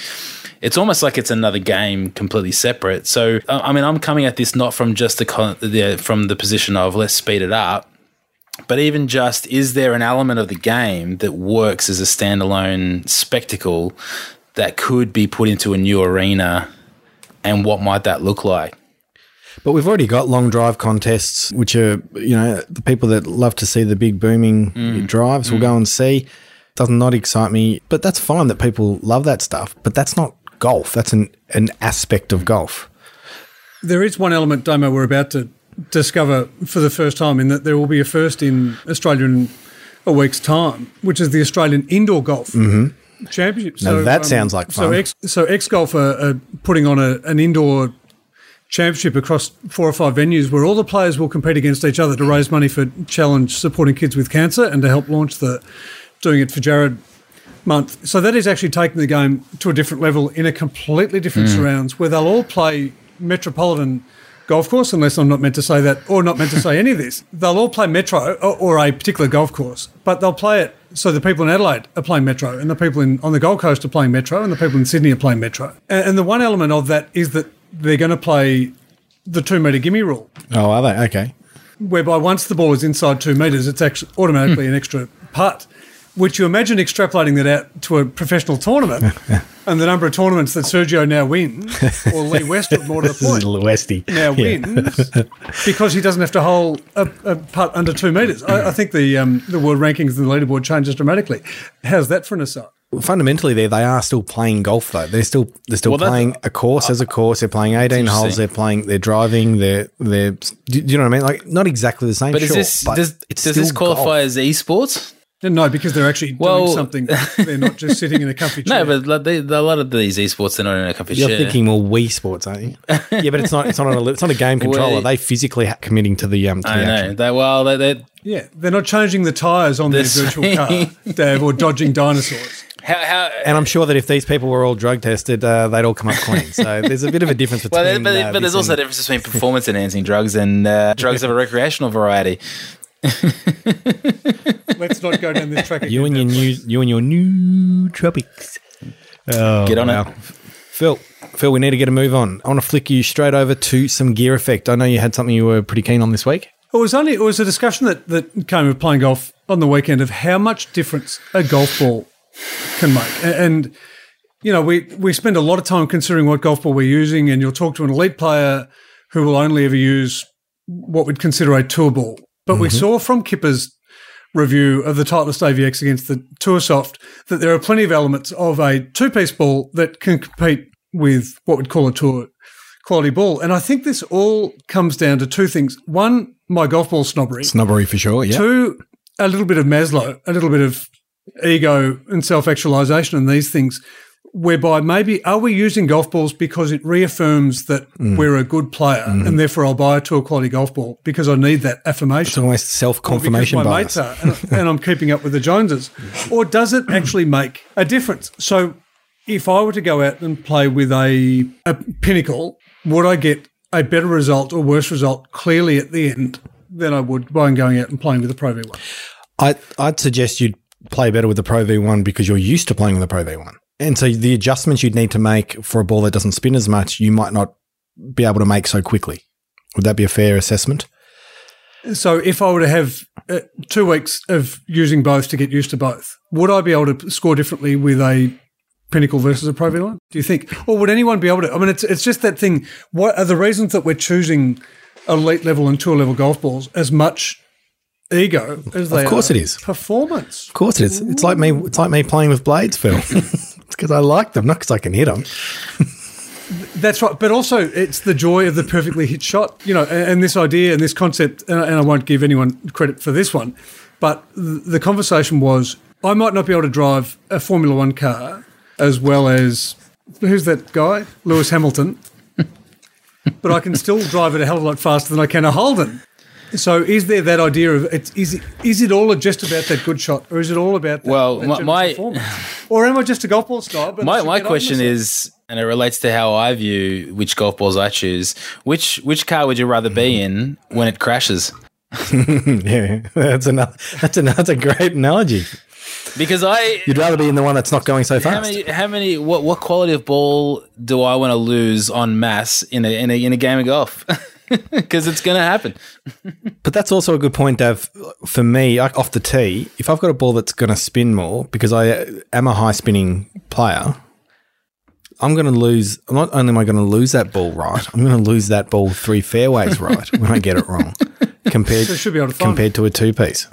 it's almost like it's another game completely separate. So, I mean, I'm coming at this not from just the, con- the from the position of let's speed it up, but even just is there an element of the game that works as a standalone spectacle that could be put into a new arena, and what might that look like? But we've already got long drive contests, which are, you know, the people that love to see the big booming mm. drives will mm. go and see. Does not not excite me, but that's fine that people love that stuff. But that's not golf. That's an, an aspect of mm. golf. There is one element, Damo, we're about to discover for the first time in that there will be a first in Australia in a week's time, which is the Australian Indoor Golf mm-hmm. Championship. um, Now that sounds like So fun. So X Golf are, are putting on a, an indoor championship across four or five venues where all the players will compete against each other to raise money for challenge supporting kids with cancer and to help launch the doing it for Jared month. So that is actually taking the game to a different level in a completely different mm. surrounds where they'll all play metropolitan golf course, unless I'm not meant to say that or not meant to say any of this. [laughs] They'll all play metro or, or a particular golf course, but they'll play it. So the people in Adelaide are playing metro, and the people in on the Gold Coast are playing metro, and the people in Sydney are playing metro. And, and the one element of that is that they're going to play the two metre gimme rule Oh, are they? Okay. whereby once the ball is inside two metres, it's actually automatically an extra putt. Which you imagine extrapolating that out to a professional tournament [laughs] and the number of tournaments that Sergio now wins, or Lee Westwood, more to the [laughs] point, Westy. now Yeah. wins [laughs] because he doesn't have to hold a, a putt under two metres. I, I think the um, the world rankings and the leaderboard changes dramatically. How's that for an aside? Fundamentally, there they are still playing golf though. They're still they're still Well, playing a course as a course. They're playing eighteen holes. They're playing. They're driving. They're they're. Do do you know what I mean? Like not exactly the same. But is this but does, it's does this qualify golf. as esports? No, because they're actually Well- doing something. [laughs] They're not just sitting in a comfy chair. No, but like, they, a lot of these esports they're not in a comfy chair. You're thinking more Wii Sports, aren't you? [laughs] yeah, but it's not. It's not. On a, it's not a game controller. Wii. They physically ha- committing to the um. To I the know. action. They, well, they, they, yeah, they're not changing the tires on their virtual car, Dave, or dodging dinosaurs. [laughs] how, how, And I'm sure that if these people were all drug tested, uh, they'd all come up clean. So [laughs] there's a bit of a difference between. well, but, uh, but there's also a difference between performance enhancing drugs and uh, drugs of a recreational variety. [laughs] Let's not go down this track again. you and your new you and your nootropics. Oh, Get on it. Phil. Phil, we need to get a move on. I want to flick you straight over to some gear effect. I know you had something you were pretty keen on this week. It was only it was a discussion that, that came with playing golf on the weekend of how much difference a golf ball can make. And you know, we we spend a lot of time considering what golf ball we're using, and you'll talk to an elite player who will only ever use what we'd consider a tour ball. But we mm-hmm. saw from Kipper's review of the Titleist AVX against the Tour Soft that there are plenty of elements of a two-piece ball that can compete with what we'd call a tour quality ball. And I think this all comes down to two things. One, my golf ball snobbery. Snobbery for sure. Yeah. Two, a little bit of Maslow, a little bit of ego and self actualization and these things, whereby maybe are we using golf balls because it reaffirms that mm. we're a good player mm-hmm. and therefore I'll buy a tour quality golf ball because I need that affirmation. It's almost self confirmation bias. mates are, and, and I'm keeping up with the Joneses, mm-hmm. or does it actually make a difference? So, if I were to go out and play with a, a pinnacle, would I get a better result or worse result clearly at the end than I would by going out and playing with a Pro V1? I, I'd suggest you'd play better with the Pro V1 because you're used to playing with the Pro V1. And so the adjustments you'd need to make for a ball that doesn't spin as much, you might not be able to make so quickly. Would that be a fair assessment? So, if I were to have uh, two weeks of using both to get used to both, would I be able to score differently with a Pinnacle versus a Pro V1? Do you think, or would anyone be able to? I mean, it's it's just that thing. What are the reasons that we're choosing elite level and tour level golf balls as much ego as? Of course it is. performance. Of course it is. It's like me. It's like me playing with blades, Phil. [laughs] it's because I like them, not because I can hit them. [laughs] That's right, but also it's the joy of the perfectly hit shot, you know, and, and this idea and this concept. And, and I won't give anyone credit for this one, but th- the conversation was I might not be able to drive a Formula One car as well as who's that guy, Lewis Hamilton, [laughs] but I can still drive it a hell of a lot faster than I can a Holden. So, is there that idea of it's, is it is it all just about that good shot, or is it all about that, Well, that my- general my- performance? or am I just a golf ball snob? and My my question is, and it relates to how I view which golf balls I choose. Which which car would you rather be in when it crashes? [laughs] yeah, that's another. That's another. That's a great analogy. Because I You'd rather be in the one that's not going so fast. how many how many what what quality of ball do I want to lose on mass in a in a in a game of golf? [laughs] [laughs] Because it's going to happen. [laughs] But that's also a good point, Dav. For me, like off the tee, if I've got a ball that's going to spin more because I uh, am a high spinning player, I'm going to lose. Not only am I going to lose that ball right, I'm going to lose that ball three fairways right when I get it wrong [laughs] compared So it should be to compared to a two piece.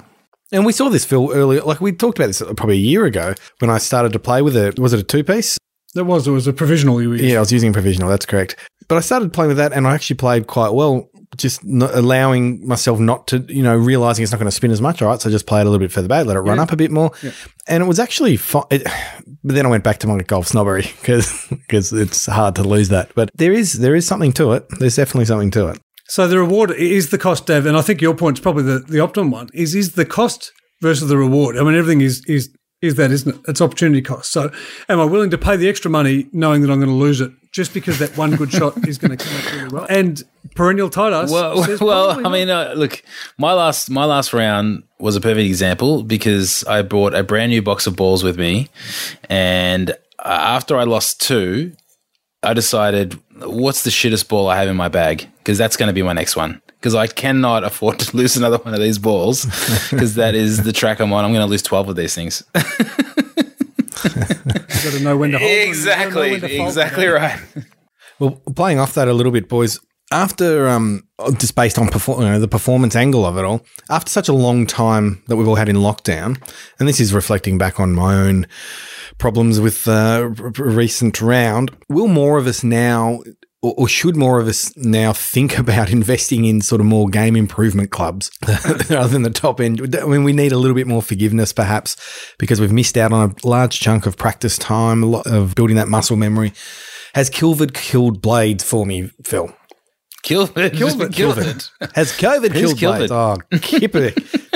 And we saw this Phil earlier. Like we talked about this probably a year ago when I started to play with it. Was it a two piece? That was it was a provisional you. Yeah, I was using provisional. That's correct. But I started playing with that, and I actually played quite well. Just not allowing myself not to, you know, realizing it's not going to spin as much. All right, so I just played a little bit further back, let it run Yeah. up a bit more, and it was actually fun. It, but then I went back to my golf snobbery because it's hard to lose that. But there is there is something to it. There's definitely something to it. So the reward is the cost, Dev, and I think your point's probably the, the optimum one. Is is the cost versus the reward? I mean, everything is is is that, isn't it? It's opportunity cost. So, am I willing to pay the extra money knowing that I'm going to lose it just because that one good shot is going to come out really well? And perennial tight ass. Well, [laughs] well, I mean, uh, look, my last my last round was a perfect example because I brought a brand new box of balls with me, and uh, after I lost two, I decided what's the shittest ball I have in my bag because that's going to be my next one because I cannot afford to lose another one of these balls because that is the track I'm on. I'm going to lose twelve of these things. [laughs] You've got to know when to hold. them, you've got to know exactly, when to fold exactly them. right. Well, playing off that a little bit, boys. After um, just based on perform- you know, the performance angle of it all, after such a long time that we've all had in lockdown, and this is reflecting back on my own problems with uh, r- r- recent round. Will more of us now, or, or should more of us now think [laughs] about investing in sort of more game improvement clubs [laughs] rather than the top end? I mean, we need a little bit more forgiveness, perhaps, because we've missed out on a large chunk of practice time, a lot of building that muscle memory. Has Kilvard killed Blades for me, Phil? Kilvard. Kilvard. [laughs] Kilvard. Has COVID Who's killed Blades? Oh, Kipper.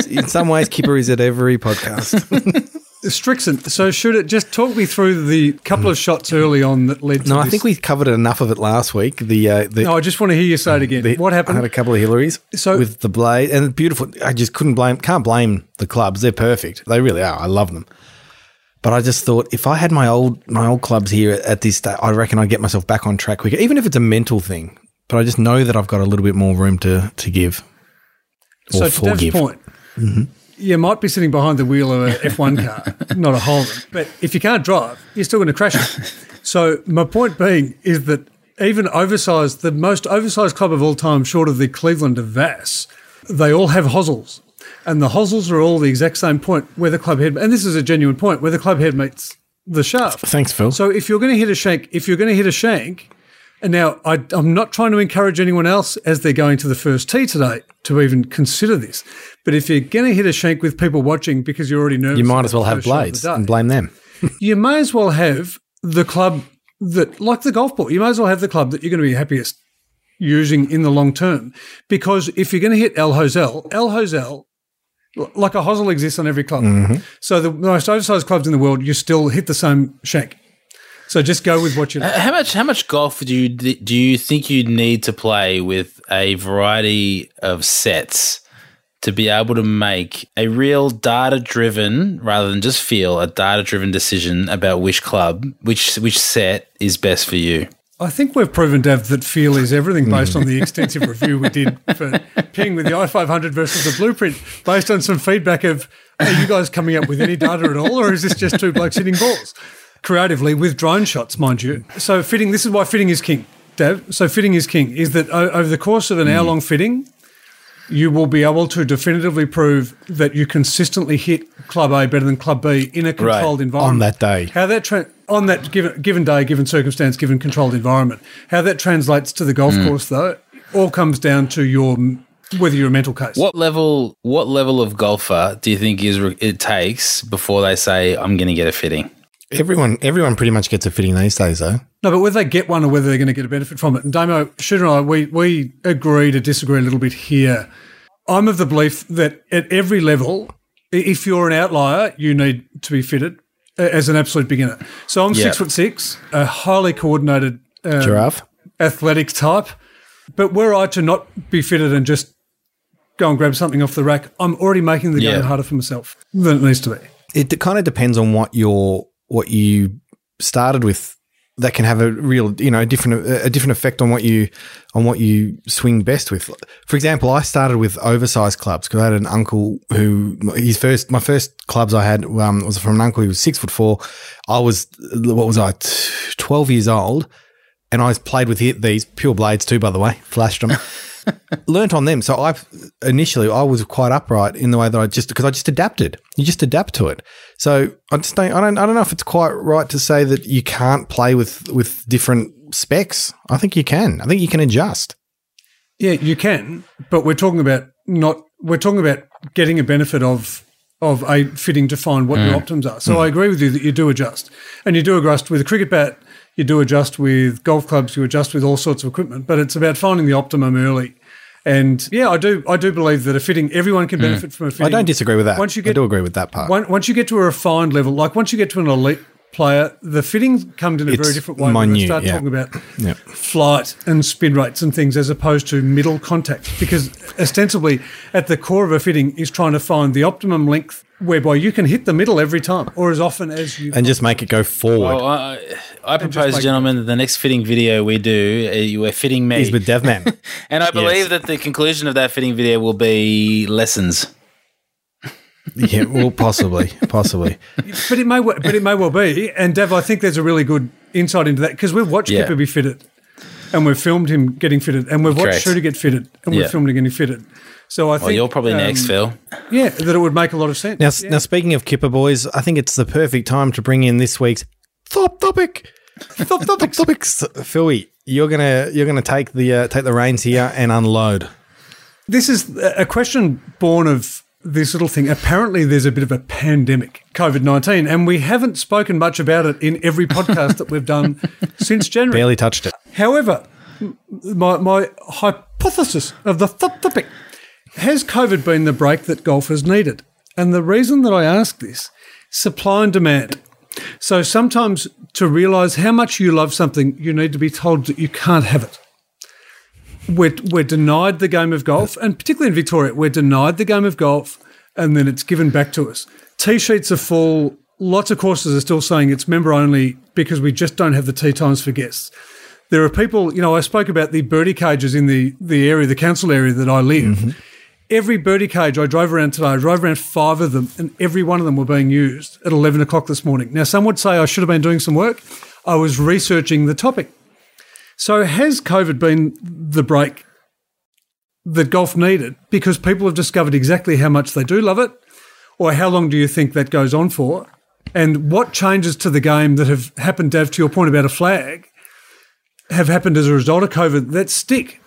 In some ways, Kipper is at every podcast. Srixon. So should it just talk me through the couple of shots early on that led to No, I this- think we covered enough of it last week. The uh, the, No, I just want to hear you say it again. the- what happened? I had a couple of Hillarys So- with the blade and beautiful. I just couldn't blame. Can't blame the clubs. They're perfect. They really are. I love them. But I just thought if I had my old my old clubs here at this stage, I reckon I'd get myself back on track quicker. Even if it's a mental thing, but I just know that I've got a little bit more room to to give or So to forgive. point, you might be sitting behind the wheel of an F1 car, not a Holden. But if you can't drive, you're still going to crash it. So my point being is that even oversized, the most oversized club of all time, short of the Cleveland of Vass, they all have hosels. And the hosels are all the exact same point where the club head, and this is a genuine point, where the club head meets the shaft. Thanks, Phil. So if you're going to hit a shank, if you're going to hit a shank, and now I, I'm not trying to encourage anyone else as they're going to the first tee today to even consider this, but if you're going to hit a shank with people watching because you're already nervous, you might as well have first shot of the blades day, and blame them. [laughs] you may as well have the club that, like the golf ball, you may as well have the club that you're going to be happiest using in the long term. Because if you're going to hit El Hosel, El Hosel, like a hosel exists on every club. Mm-hmm. So the most oversized clubs in the world, you still hit the same shank. So just go with what you uh, like. How much? How much golf do you do you think you need to play with a variety of sets to be able to make a real data driven, rather than just feel a data driven decision about which club, which which set is best for you? I think we've proven, Dav, that feel is everything based on the [laughs] extensive review we did for Ping with the i500 versus the Blueprint, based on some feedback of, are you guys coming up with any data at all, or is this just two blokes hitting balls? Creatively, with drone shots, mind you. So fitting, this is why fitting is king, Dav. So fitting is king, is that over the course of an hour long fitting, you will be able to definitively prove that you consistently hit Club A better than Club B in a controlled environment On that day. how that tra- on that given given day, given circumstance, given controlled environment, how that translates to the golf Mm. course though, all comes down to your whether you're a mental case. What level? What level of golfer do you think is it takes before they say I'm going to get a fitting? Everyone, everyone pretty much gets a fitting these days, though. No, but whether they get one or whether they're going to get a benefit from it. And Damo, Shooter and I, we we agree to disagree a little bit here. I'm of the belief that at every level, if you're an outlier, you need to be fitted uh, as an absolute beginner. So I'm Yeah. six foot six, a highly coordinated um, Giraffe. athletic type. But were I to not be fitted and just go and grab something off the rack, I'm already making the Yeah. game harder for myself than it needs to be. It kind of depends on what your what you started with. That can have a real, you know, different a different effect on what you on what you swing best with. For example, I started with oversized clubs because I had an uncle who his first my first clubs I had um, was from an uncle who was six foot four. I was what was I t- twelve years old, and I played with it- these pure blades too. By the way, flashed them. [laughs] learnt on them. So I initially I was quite upright in the way that I just because I just adapted. You just adapt to it. So I just don't I don't I don't know if it's quite right to say that you can't play with with different specs. I think you can. I think you can adjust. Yeah, you can, but we're talking about not we're talking about getting a benefit of of a fitting to find what your mm. optims are. So mm. I agree with you that you do adjust. And you do adjust with a cricket bat, you do adjust with golf clubs, you adjust with all sorts of equipment, but it's about finding the optimum early. And yeah, I do I do believe that a fitting everyone can hmm. benefit from a fitting. I don't disagree with that. Once you I get do agree with that part. Once, once you get to a refined level, like once you get to an elite player, the fittings come in a It's very different way. when they start yeah. talking about Yep. flight and spin rates and things as opposed to middle contact. Because ostensibly, at the core of a fitting is trying to find the optimum length whereby you can hit the middle every time or as often as you. and just make it go forward. Well, I, I propose, gentlemen, that the next fitting video we do, uh, you are fitting me. Is with Devman. [laughs] and I believe Yes. that the conclusion of that fitting video will be lessons. [laughs] yeah, well, possibly, possibly. but it may, but it may well be. And Dev, I think there's a really good insight into that because we've watched Yeah. Kipper be fitted, and we've filmed him getting fitted, and we've watched Correct. Shooter get fitted, and we've Yeah. filmed him getting fitted. So I think Well, you're probably um, next, Phil. Yeah, that it would make a lot of sense. Now, s- now speaking of Kipper boys, I think it's the perfect time to bring in this week's top topic. top topic. topics. [laughs] Philly, you're gonna you're gonna take the uh, take the reins here and unload. This is a question born of this little thing. Apparently, there's a bit of a pandemic, COVID 19, and we haven't spoken much about it in every podcast that we've done [laughs] since January. Barely touched it. However, my, my hypothesis of the th- topic has COVID been the break that golfers needed? And the reason that I ask this supply and demand. So sometimes to realize how much you love something, you need to be told that you can't have it. We're, we're denied the game of golf, and particularly in Victoria, we're denied the game of golf, and then it's given back to us. Tee sheets are full. Lots of courses are still saying it's member only because we just don't have the tee times for guests. There are people, you know, I spoke about the birdie cages in the, the area, the council area that I live. Mm-hmm. Every birdie cage I drove around today, I drove around five of them, and every one of them were being used at 11 o'clock this morning. Now, some would say I should have been doing some work. I was researching the topic. So, has COVID been the break that golf needed because people have discovered exactly how much they do love it? Or how long do you think that goes on for? And what changes to the game that have happened, Dav, to your point about a flag, have happened as a result of COVID that stick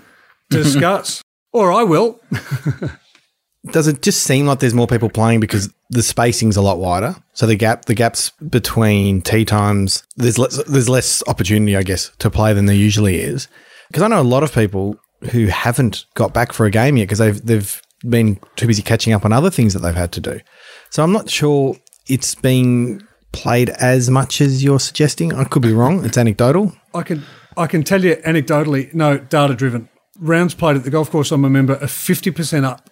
to [laughs] discuss? Or I will. [laughs] Does it just seem like there's more people playing because the spacing's a lot wider? So the gap, the gaps between tea times, there's less, there's less opportunity, I guess, to play than there usually is. Because I know a lot of people who haven't got back for a game yet because they've they've been too busy catching up on other things that they've had to do. So I'm not sure it's being played as much as you're suggesting. I could be wrong. It's anecdotal. I can I can tell you anecdotally, no, data driven. Rounds played at the golf course I'm a member are fifty percent up.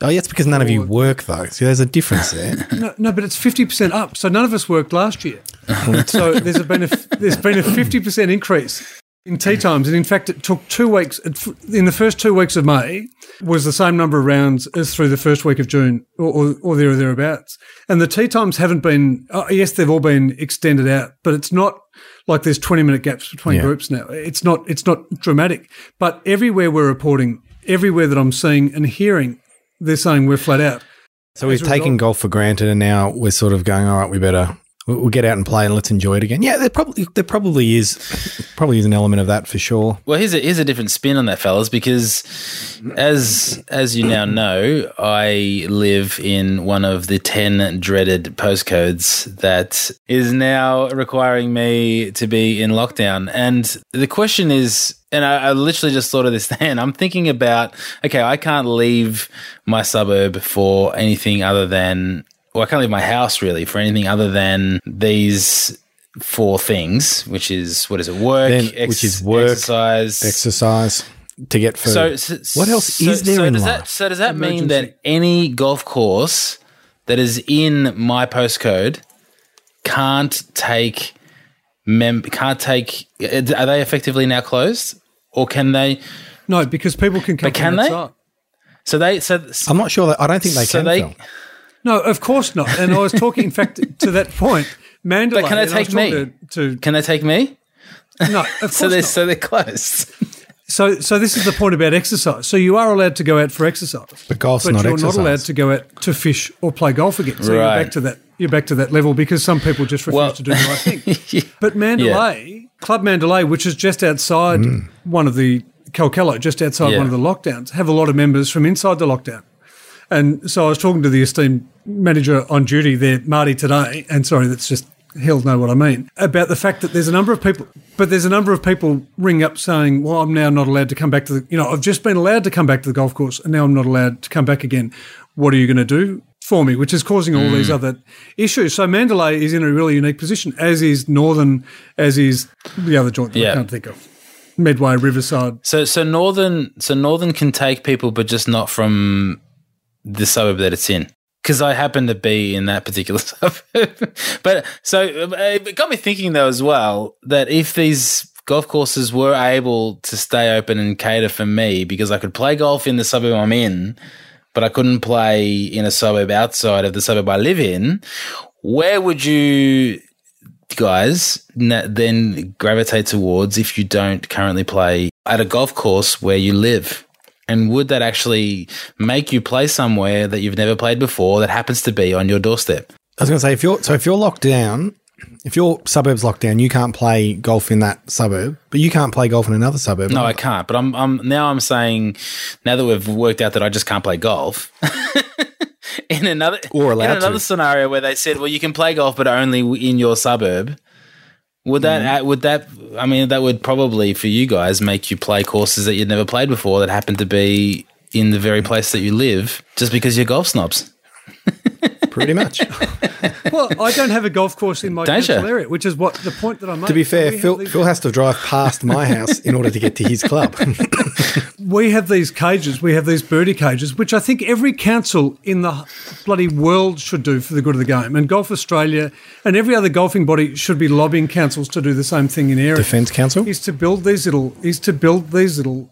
Oh, yeah, it's because none of you work though. See, there's a difference there. [laughs] No, no, but it's fifty percent up. So none of us worked last year. [laughs] so there's been a there's been a fifty percent increase in tea times, and in fact, it took two weeks. it- In the first two weeks of May, was the same number of rounds as through the first week of June, or, or, or there or thereabouts. And the tea times haven't been. Oh, yes, they've all been extended out, but it's not like there's twenty minute gaps between Yeah. groups now. It's not. It's not dramatic. But everywhere we're reporting, everywhere that I'm seeing and hearing, they're saying we're flat out. So we've taken result- golf for granted, and now we're sort of going, all right, we better we'll get out and play and let's enjoy it again. Yeah, there probably there probably is probably is an element of that for sure. Well, here's a here's a different spin on that, fellas, because as as you now know, I live in one of the ten dreaded postcodes that is now requiring me to be in lockdown. And the question is, and I, I literally just thought of this [laughs] then. I'm thinking about, okay, I can't leave my suburb for anything other than, well, I can't leave my house really for anything other than these four things, which is what is it? Work, Then- which is work, exercise, Exercise to get food. so, so what else so- is there so in does life? That, so does that mean that any golf course that is in my postcode can't take mem can't take are they effectively now closed or can they No, because people can come But can they? outside. so they so I'm not sure. That, I don't think they So can. they- Phil. No, of course not. And I was talking, in fact, to that point, Mandalay. But can they and I take me? talking To, can they take me no, of [laughs] course so they're not. so they're closed So, so this is the point about exercise. So you are allowed to go out for exercise, But golf's but not you're exercise. not allowed to go out to fish or play golf again. So Right. you're back to that. You're back to that level because some people just refuse Well- to do the right thing. [laughs] But Mandalay, Club Mandalay, which is just outside hmm. one of the Calchello, just outside Yeah. one of the lockdowns, have a lot of members from inside the lockdown. And so I was talking to the esteemed manager on duty there, Marty, today, and sorry, that's just he'll know what I mean about the fact that there's a number of people, but there's a number of people ring up saying, "Well, I'm now not allowed to come back to the, you know, I've just been allowed to come back to the golf course, and now I'm not allowed to come back again. What are you going to do for me?" Which is causing all these mm. other issues. So Mandalay is in a really unique position, as is Northern, as is the other joint that Yeah. I can't think of, Medway, Riverside. so so northern so northern can take people but just not from the suburb that it's in because I happen to be in that particular [laughs] suburb. but so uh, it got me thinking though as well that if these golf courses were able to stay open and cater for me because I could play golf in the suburb I'm in, but I couldn't play in a suburb outside of the suburb I live in, where would you guys then gravitate towards if you don't currently play at a golf course where you live? And would that actually make you play somewhere that you've never played before that happens to be on your doorstep? I was going to say if you're so if you're locked down, if your suburb's locked down, you can't play golf in that suburb, but you can't play golf in another suburb. No, I can't. But I'm, I'm now I'm saying now that we've worked out that I just can't play golf. [laughs] in another Or allowed in another to. scenario where they said, well, you can play golf, but only in your suburb. Would that would that I mean that would probably for you guys make you play courses that you'd never played before that happen to be in the very place that you live just because you're golf snobs. [laughs] pretty much. [laughs] Well, I don't have a golf course in my Don't council area, which is what the point that I made. to be fair, Phil, these- Phil has to drive past my [laughs] house in order to get to his club. [laughs] we have these cages, we have these birdie cages, which I think every council in the bloody world should do for the good of the game. And Golf Australia and every other golfing body should be lobbying councils to do the same thing in areas. Defence Council. is to build these little is to build these little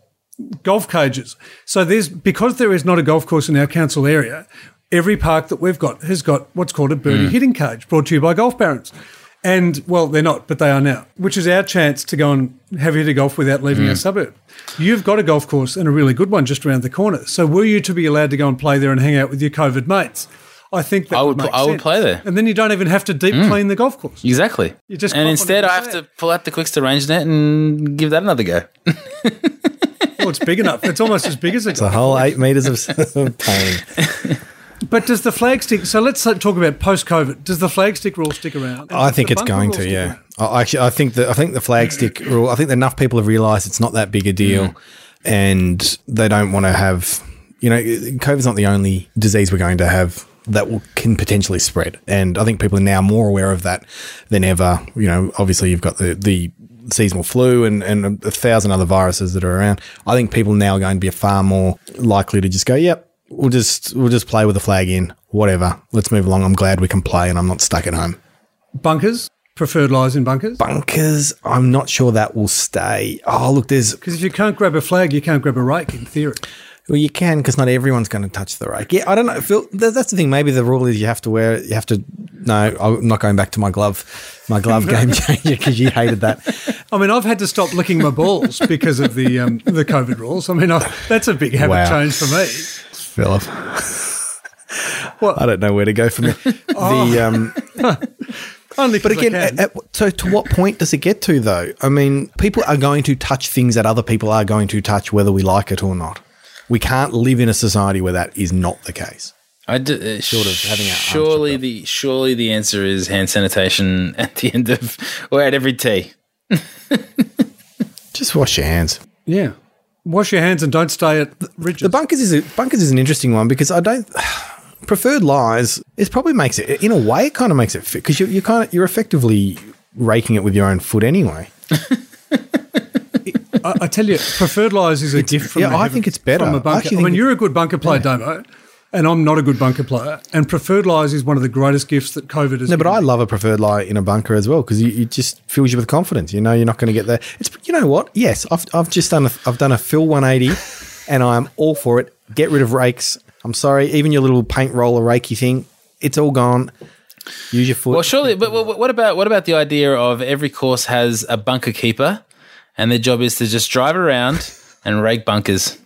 golf cages. So there's because there is not a golf course in our council area, every park that we've got has got what's called a birdie mm. hitting cage brought to you by Golf Barons. And well, they're not, but they are now, which is our chance to go and have a hit of golf without leaving our mm. suburb. You've got a golf course and a really good one just around the corner. So were you to be allowed to go and play there and hang out with your COVID mates? I think that I would make pl- I would play there. and then you don't even have to deep mm. clean the golf course. Exactly. You just and instead, I have to pull out the Quickster range net and give that another go. Well, it's big enough. It's almost as big as it. It's a The whole eight metres of [laughs] pain. [laughs] But does the flag stick? So let's uh, talk about post COVID. Does the flag stick rule stick around? I think it's going to. Yeah. I actually, I think that I think the flag stick rule. I think enough people have realised it's not that big a deal, mm-hmm. and they don't want to have. You know, COVID's not the only disease we're going to have that will, can potentially spread, and I think people are now more aware of that than ever. You know, obviously you've got the the seasonal flu and, and a thousand other viruses that are around. I think people now are going to be far more likely to just go, "Yep, we'll just we'll just play with the flag in, whatever. Let's move along. I'm glad we can play, and I'm not stuck at home." Bunkers preferred lies in bunkers. bunkers, I'm not sure that will stay. Oh, look, there's Because if you can't grab a flag, you can't grab a rake. In theory, well, you can because not everyone's going to touch the rake. Yeah, I don't know. Phil, that's the thing. Maybe the rule is you have to wear. You have to. No, I'm not going back to my glove, my glove [laughs] game [laughs] changer because you hated that. [laughs] I mean, I've had to stop licking my balls because of the um, the COVID rules. I mean, I, that's a big habit Wow. change for me. Philip, What? I don't know where to go from there. [laughs] The um, [laughs] Only, but 'cause I again, at, at- so to what point does it get to though? I mean, people are going to touch things that other people are going to touch, whether we like it or not. We can't live in a society where that is not the case. I d- uh, Short of having our surely the surely the answer is hand sanitation [laughs] at the end of or at every tea. Just wash your hands. yeah, wash your hands and don't stay at the ridges. The bunkers is a, bunkers is an interesting one because I don't [sighs] preferred lies. It probably makes it in a way. It kind of makes it fit because you you kind of you're effectively raking it with your own foot anyway. [laughs] I, I tell you, preferred lies is a gift from yeah, I think it's better. from a bunker. I, mean, you're a good bunker player, Domo, and I'm not a good bunker player. And preferred lies is one of the greatest gifts that COVID has. No, but given I me. love a preferred lie in a bunker as well because it just fills you with confidence. You know you're not going to get there. It's you know what? Yes, I've I've just done a I've done a fill 180, [laughs] and I'm all for it. Get rid of rakes. I'm sorry, even your little paint roller rakey thing, it's all gone. Use your foot. Well, surely, but what what about what about the idea of every course has a bunker keeper, and their job is to just drive around and rake bunkers,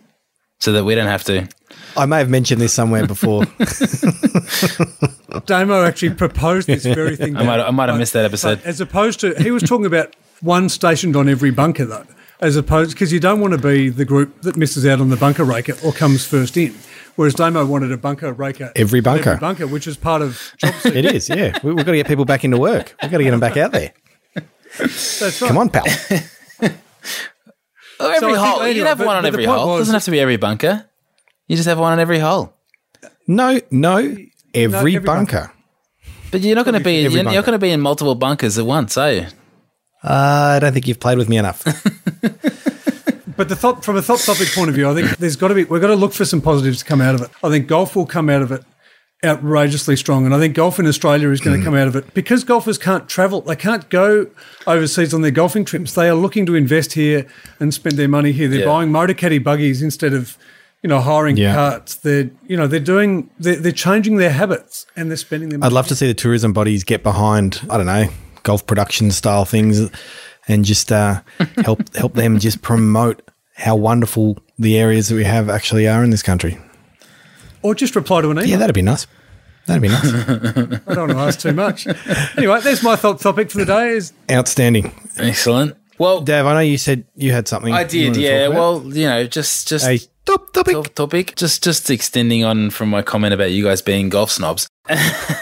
so that we don't have to. I may have mentioned this somewhere before. [laughs] Damo actually proposed this very thing. [laughs] I might I might have missed that episode. As opposed to, he was talking about one stationed on every bunker, though, as opposed because you don't want to be the group that misses out on the bunker raker or comes first in. Whereas Damo wanted a bunker raker Every at bunker. bunker, which is part of job. It is, yeah. We, we've got to get people back into work. We've got to get them back out there. That's right. Come on, pal. [laughs] Every I think hole. anyway, You can have but- one on every hole. was- doesn't have to be every bunker. You just have one on every hole. No, no, every, every bunker. But you're not going to be you're, bunker. you're going to be in multiple bunkers at once, are you? Uh, I don't think you've played with me enough. [laughs] But the thought, from a thought topic point of view, I think there's got to be we've got to look for some positives to come out of it. I think golf will come out of it outrageously strong, and I think golf in Australia is going to come out of it because golfers can't travel. They can't go overseas on their golfing trips. They are looking to invest here and spend their money here. They're Yeah. buying Motocaddy buggies instead of you know hiring Yeah. carts. They're you know they're doing they're, they're changing their habits and they're spending their. money. I'd love to see the tourism bodies get behind, I don't know, golf production style things and just uh, [laughs] help help them just promote how wonderful the areas that we have actually are in this country. Or just reply to an email. Yeah, that'd be nice. That'd be nice. [laughs] I don't want to ask too much. anyway, there's my thought topic for the day is Outstanding. Excellent. Well, Dave, I know you said you had something. I did. Yeah. Well, you know, just just a top topic. top topic. Just just extending on from my comment about you guys being golf snobs, [laughs]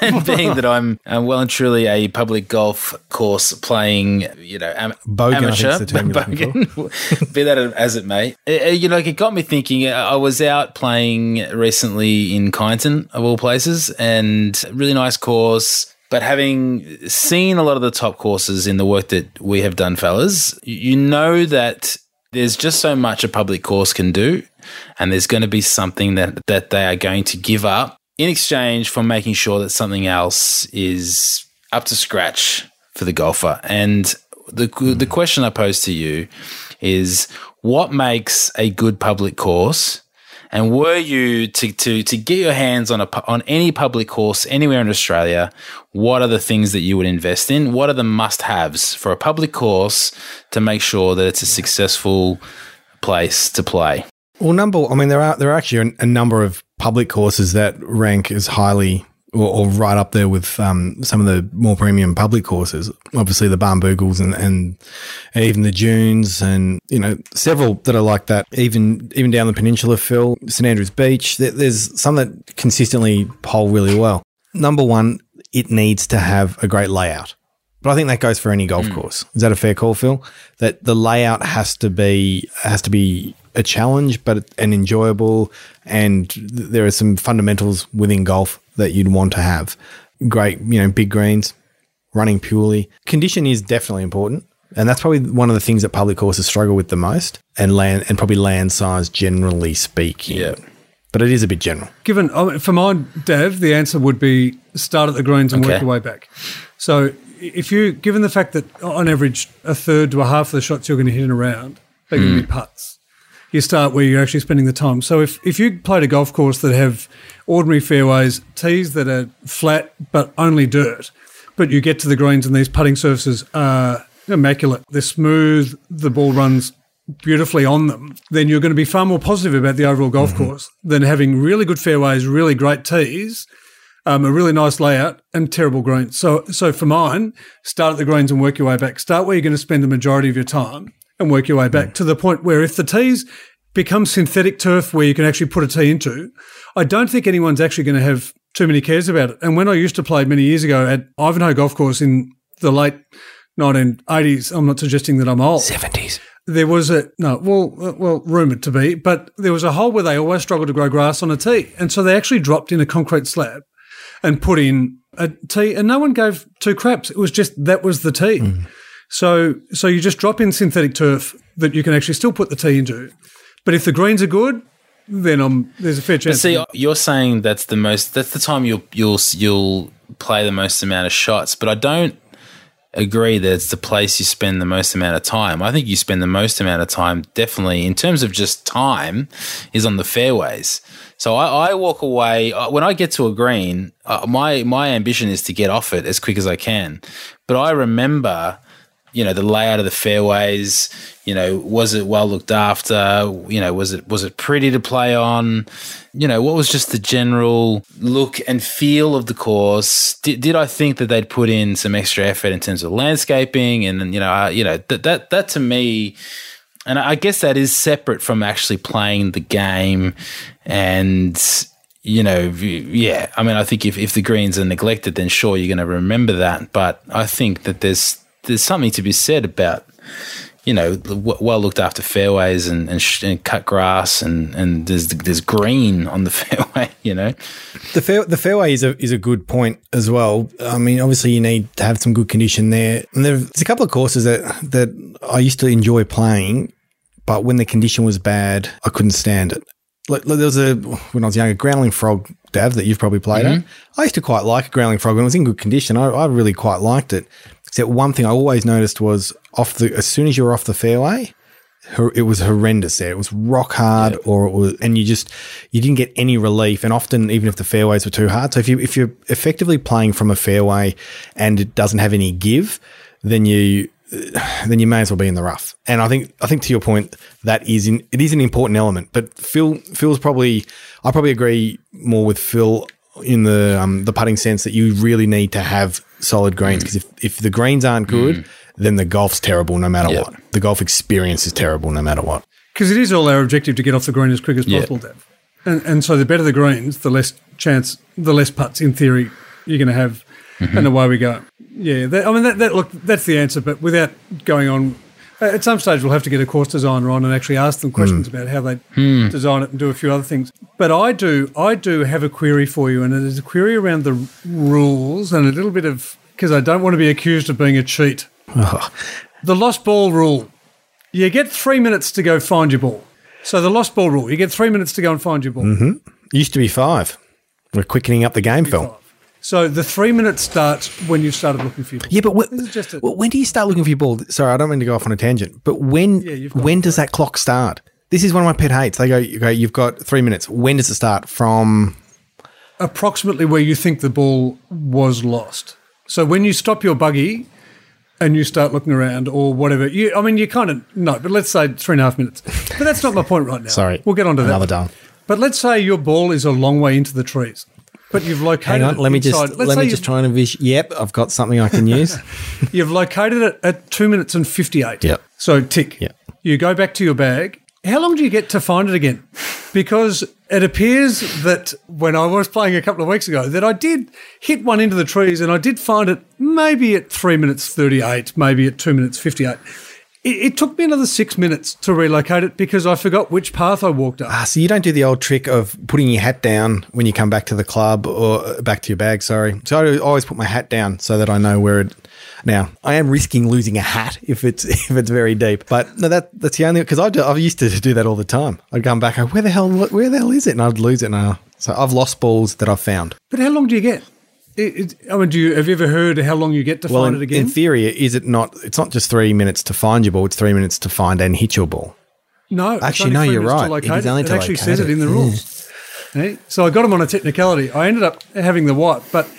and being that I'm uh, well and truly a public golf course playing, you know, am- Bogan, amateur. the term you're looking [laughs] Bogan. Be that as it may, Uh, uh, you know, it got me thinking. uh, I was out playing recently in Kyneton, of all places, and really nice course. But having seen a lot of the top courses in the work that we have done, fellas, you know that there's just so much a public course can do, and there's going to be something that that they are going to give up in exchange for making sure that something else is up to scratch for the golfer. And the the hmm. question I pose to you is, what makes a good public course? And were you to, to, to get your hands on a on any public course anywhere in Australia, what are the things that you would invest in? What are the must haves for a public course to make sure that it's a successful place to play? Well, number, I mean, there are there are actually a, a number of public courses that rank as highly or, or right up there with um, some of the more premium public courses. Obviously, the Barnbougles and, and even the Dunes, and you know, several that are like that. Even even down the peninsula, Phil, St Andrews Beach. There, there's some that consistently poll really well. Number one, it needs to have a great layout. But I think that goes for any golf course. Is that a fair call, Phil? That the layout has to be has to be a challenge, but and enjoyable. And th- there are some fundamentals within golf that you'd want to have. Great, you know, big greens, running purely. Condition is definitely important. And that's probably one of the things that public courses struggle with the most, and land and probably land size generally speaking. Yeah. But it is a bit general. given I for my Dev, the answer would be start at the greens and work your way back. So if you, given the fact that on average a third to a half of the shots you're going to hit in a round, they're going to be hmm. putts. You start where you're actually spending the time. So if, if you played a golf course that have ordinary fairways, tees that are flat but only dirt, but you get to the greens and these putting surfaces are immaculate, they're smooth, the ball runs beautifully on them, then you're going to be far more positive about the overall golf course than having really good fairways, really great tees, um, a really nice layout, and terrible greens. So, so for mine, start at the greens and work your way back. Start where you're going to spend the majority of your time and work your way back to the point where if the tees become synthetic turf where you can actually put a tee into, I don't think anyone's actually going to have too many cares about it. And when I used to play many years ago at Ivanhoe Golf Course in the late 1980s, I'm not suggesting that I'm old Seventies. there was a no, well, well, rumored to be, but there was a hole where they always struggled to grow grass on a tee, and so they actually dropped in a concrete slab and put in a tee, and no one gave two craps. It was just that was the tee. Hmm. So, so you just drop in synthetic turf that you can actually still put the tee into, but if the greens are good, then um, there's a fair chance. See, you're saying that's the most. That's the time you'll you'll you'll play the most amount of shots, but I don't agree that it's the place you spend the most amount of time. I think you spend the most amount of time, definitely in terms of just time, is on the fairways. So I, I walk away uh, when I get to a green. Uh, my my ambition is to get off it as quick as I can, but I remember you know the layout of the fairways you know was it well looked after you know was it was it pretty to play on you know what was just the general look and feel of the course did, did i think that they'd put in some extra effort in terms of landscaping and you know uh, you know that that that to me and i guess that is separate from actually playing the game and you know, yeah. I mean, I think if, if the greens are neglected, then sure, you're going to remember that. But I think that there's there's something to be said about, you know, well looked after fairways and, and, sh- and cut grass and, and there's there's green on the [laughs] fairway, you know. The fair, the fairway is a is a good point as well. I mean, obviously you need to have some good condition there. And there's a couple of courses that that I used to enjoy playing, but when the condition was bad, I couldn't stand it. Like, there was a when I was younger, Growling Frog Dav that you've probably played at. Mm-hmm. I used to quite like a Growling Frog when it was in good condition. I, I really quite liked it. Except one thing I always noticed was off the as soon as you were off the fairway, it was horrendous there. It was rock hard, or it was, and you just you didn't get any relief. And often, even if the fairways were too hard, so if you if you're effectively playing from a fairway and it doesn't have any give, then you then you may as well be in the rough. And I think I think to your point, that is in, it is an important element. But Phil Phil's probably I probably agree more with Phil in the um, the putting sense that you really need to have solid greens because if, if the greens aren't good, then the golf's terrible no matter Yep. what. The golf experience is terrible no matter what. Because it is all our objective to get off the green as quick as Yeah. possible, Dev. And, and so the better the greens, the less chance, the less putts in theory you're going to have, Mm-hmm. and away we go. Yeah, that, I mean that, that look that's the answer. But without going on, Uh, at some stage we'll have to get a course designer on and actually ask them questions Hmm. about how they hmm. design it and do a few other things. But I do, I do have a query for you, and it is a query around the rules and a little bit of because I don't want to be accused of being a cheat. Oh. The lost ball rule. You get three minutes to go find your ball. So the lost ball rule, you get three minutes to go and find your ball. It used to be five. We're quickening up the game, Phil. So the three minutes starts when you started looking for your ball. Yeah, but wh- just a- when do you start looking for your ball? Sorry, I don't mean to go off on a tangent, but when Yeah, when does that clock start? This is one of my pet hates. They go, you go, you've got three minutes. When does it start? From approximately where you think the ball was lost. So when you stop your buggy and you start looking around or whatever, you, I mean, you kind of know, but let's say three and a half minutes. But that's not my point right now. [laughs] Sorry, We'll get on to another that. dull. But let's say your ball is a long way into the trees, but you've located hang on, it let me inside- just let's let me just try and vision. Yep, I've got something I can use. [laughs] You've located it at two minutes and 58. Yep. So tick. Yep. You go back to your bag. How long do you get to find it again? Because it appears that when I was playing a couple of weeks ago, that I did hit one into the trees and I did find it maybe at three minutes 38, maybe at two minutes 58. It, it took me another six minutes to relocate it because I forgot which path I walked up. ah, so you don't do the old trick of putting your hat down when you come back to the club or uh, back to your bag. Sorry. So I always put my hat down so that I know where it. Now I am risking losing a hat [laughs] if it's if it's very deep, but no, that that's the only because I do, I've used to do that all the time. I'd come back, go, where the hell where the hell is it, and I'd lose it. And I, so I've lost balls that I've found. But how long do you get? It, it, I mean, do you have you ever heard how long you get to Well, find in, it again? in theory, is it not? It's not just three minutes to find your ball; it's three minutes to find and hit your ball. No, Actually, no, you're right. It it actually says it in the rules. Okay? Eh? So I got him on a technicality. I ended up having the white, but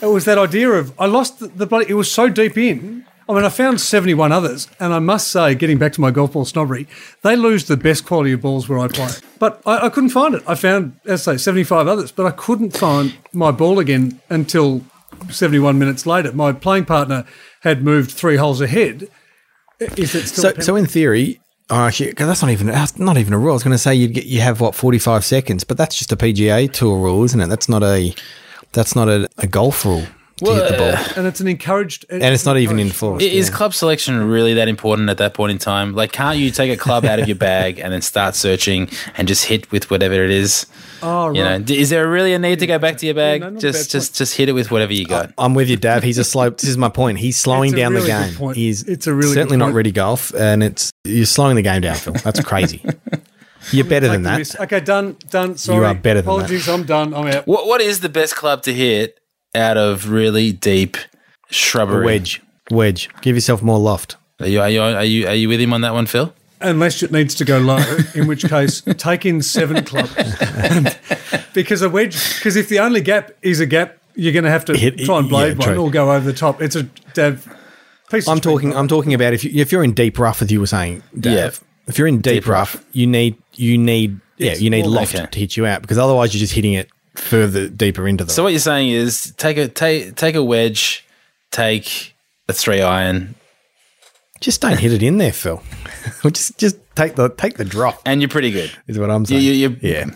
it was that idea of I lost the, the bloody. It was so deep in. I mean, I found 71 others, and I must say, getting back to my golf ball snobbery, they lose the best quality of balls where I play. But I, I couldn't find it. I found, as I say, 75 others, but I couldn't find my ball again until 71 minutes later. My playing partner had moved three holes ahead. Is it still So, so in theory, oh, actually, that's not even that's not even a rule. I was going to say you get you have what forty five seconds, but that's just a PGA Tour rule, isn't it? That's not a that's not a, a golf rule to hit the ball, uh, and it's an encouraged, uh, and it's not even encouraged enforced. I- Is club selection really that important at that point in time? Like, can't you take a club out of your bag and then start searching and just hit with whatever it is? Oh, You know, right. is there really a need to go back to your bag? no, not a just, bad just, just hit it with whatever you got. I'm with you, Dav. He's a slow. This is my point. He's slowing down really the good game. point. He's It's a really certainly good not point. ready golf, and it's you're slowing the game down, Phil. That's crazy. [laughs] You're better than that. risk. Okay, done, done. Sorry. You are better than that. Apologies, I'm done. I'm out. What, what is the best club to hit out of really deep shrubbery? Wedge, wedge. Give yourself more loft. Are you, are you, are you, are you with him on that one, Phil? Unless it needs to go low, in which case [laughs] take in seven clubs. [laughs] because a wedge, because if the only gap is a gap, you're going to have to Hit- try and blade yeah, one or go over the top. It's a Dav, piece I'm string. talking. I'm talking about if you, if you're in deep rough, as you were saying, Dav, Yeah. If you're in deep, Deep rough, rough. you need you need yeah you need loft okay. to hit you out because otherwise you're just hitting it further deeper into the. So what you're saying is take a take take a wedge, take a three iron, just don't hit it in there, Phil. [laughs] Just just take the take the drop and you're pretty good. is what I'm saying. you- you- yeah,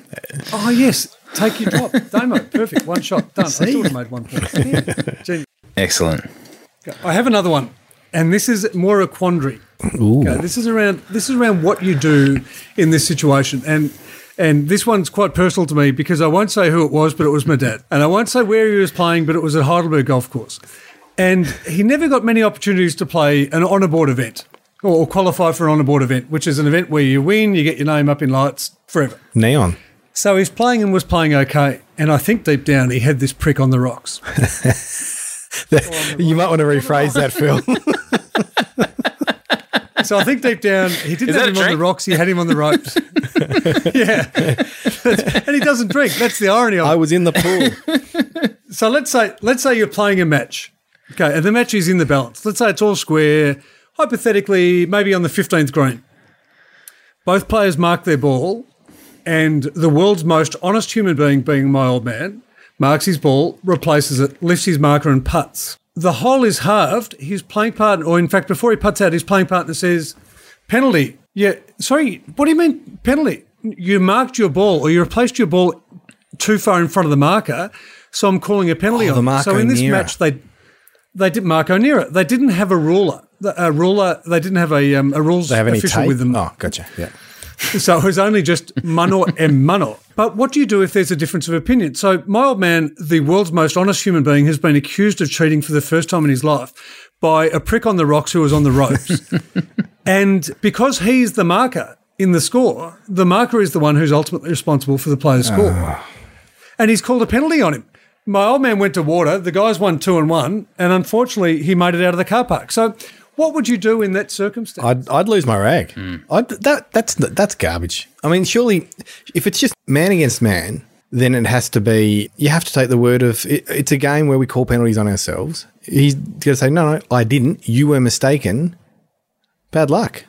Oh, yes. Take your drop. [laughs] Damo. Perfect. One shot. Done. I still would have made one point. [laughs] Yeah. Genius. Excellent. I have another one, and this is more a quandary. Ooh. Okay, this is around this is around what you do in this situation, and and this one's quite personal to me because I won't say who it was, but it was my dad, and I won't say where he was playing, but it was at Heidelberg Golf Course, and he never got many opportunities to play an on board event or, or qualify for an on board event, which is an event where you win, you get your name up in lights forever. neon. So he's playing and was playing okay, and I think deep down he had this prick on the rocks. [laughs] you might want to rephrase that, Phil. [laughs] So I think deep down he didn't Is have him a on the rocks; he had him on the ropes. [laughs] yeah, and he doesn't drink. That's the irony of I was in the pool. [laughs] So let's say let's say you're playing a match, okay, and the match is in the balance. Let's say it's all square, hypothetically, maybe on the 15th green. Both players mark their ball, and the world's most honest human being, being my old man, marks his ball, replaces it, lifts his marker, and puts. The hole is halved. His playing partner, or in fact, before he puts out, his playing partner says, penalty. Yeah, sorry, what do you mean penalty? You marked your ball, or you replaced your ball too far in front of the marker, so I'm calling a penalty Oh, on. the it. So Marco in this Nera. match, they they did Marco Nera. They didn't have a ruler. A ruler. They didn't have a um, a rules They have any official tape? with them. Oh, gotcha. Yeah. So it was only just mano and mano. But what do you do if there's a difference of opinion? So my old man, the world's most honest human being, has been accused of cheating for the first time in his life by a prick on the rocks who was on the ropes. [laughs] and because he's the marker in the score, the marker is the one who's ultimately responsible for the player's score. Ah. And he's called a penalty on him. My old man went to water. The guys won two and one, and unfortunately, he made it out of the car park. So, what would you do in that circumstance? I'd, I'd lose my rag. Hmm. I'd, that that's that's garbage. I mean, surely, if it's just man against man, then it has to be. You have to take the word of. It, it's a game where we call penalties on ourselves. He's going to say, "No, no, I didn't. You were mistaken. Bad luck."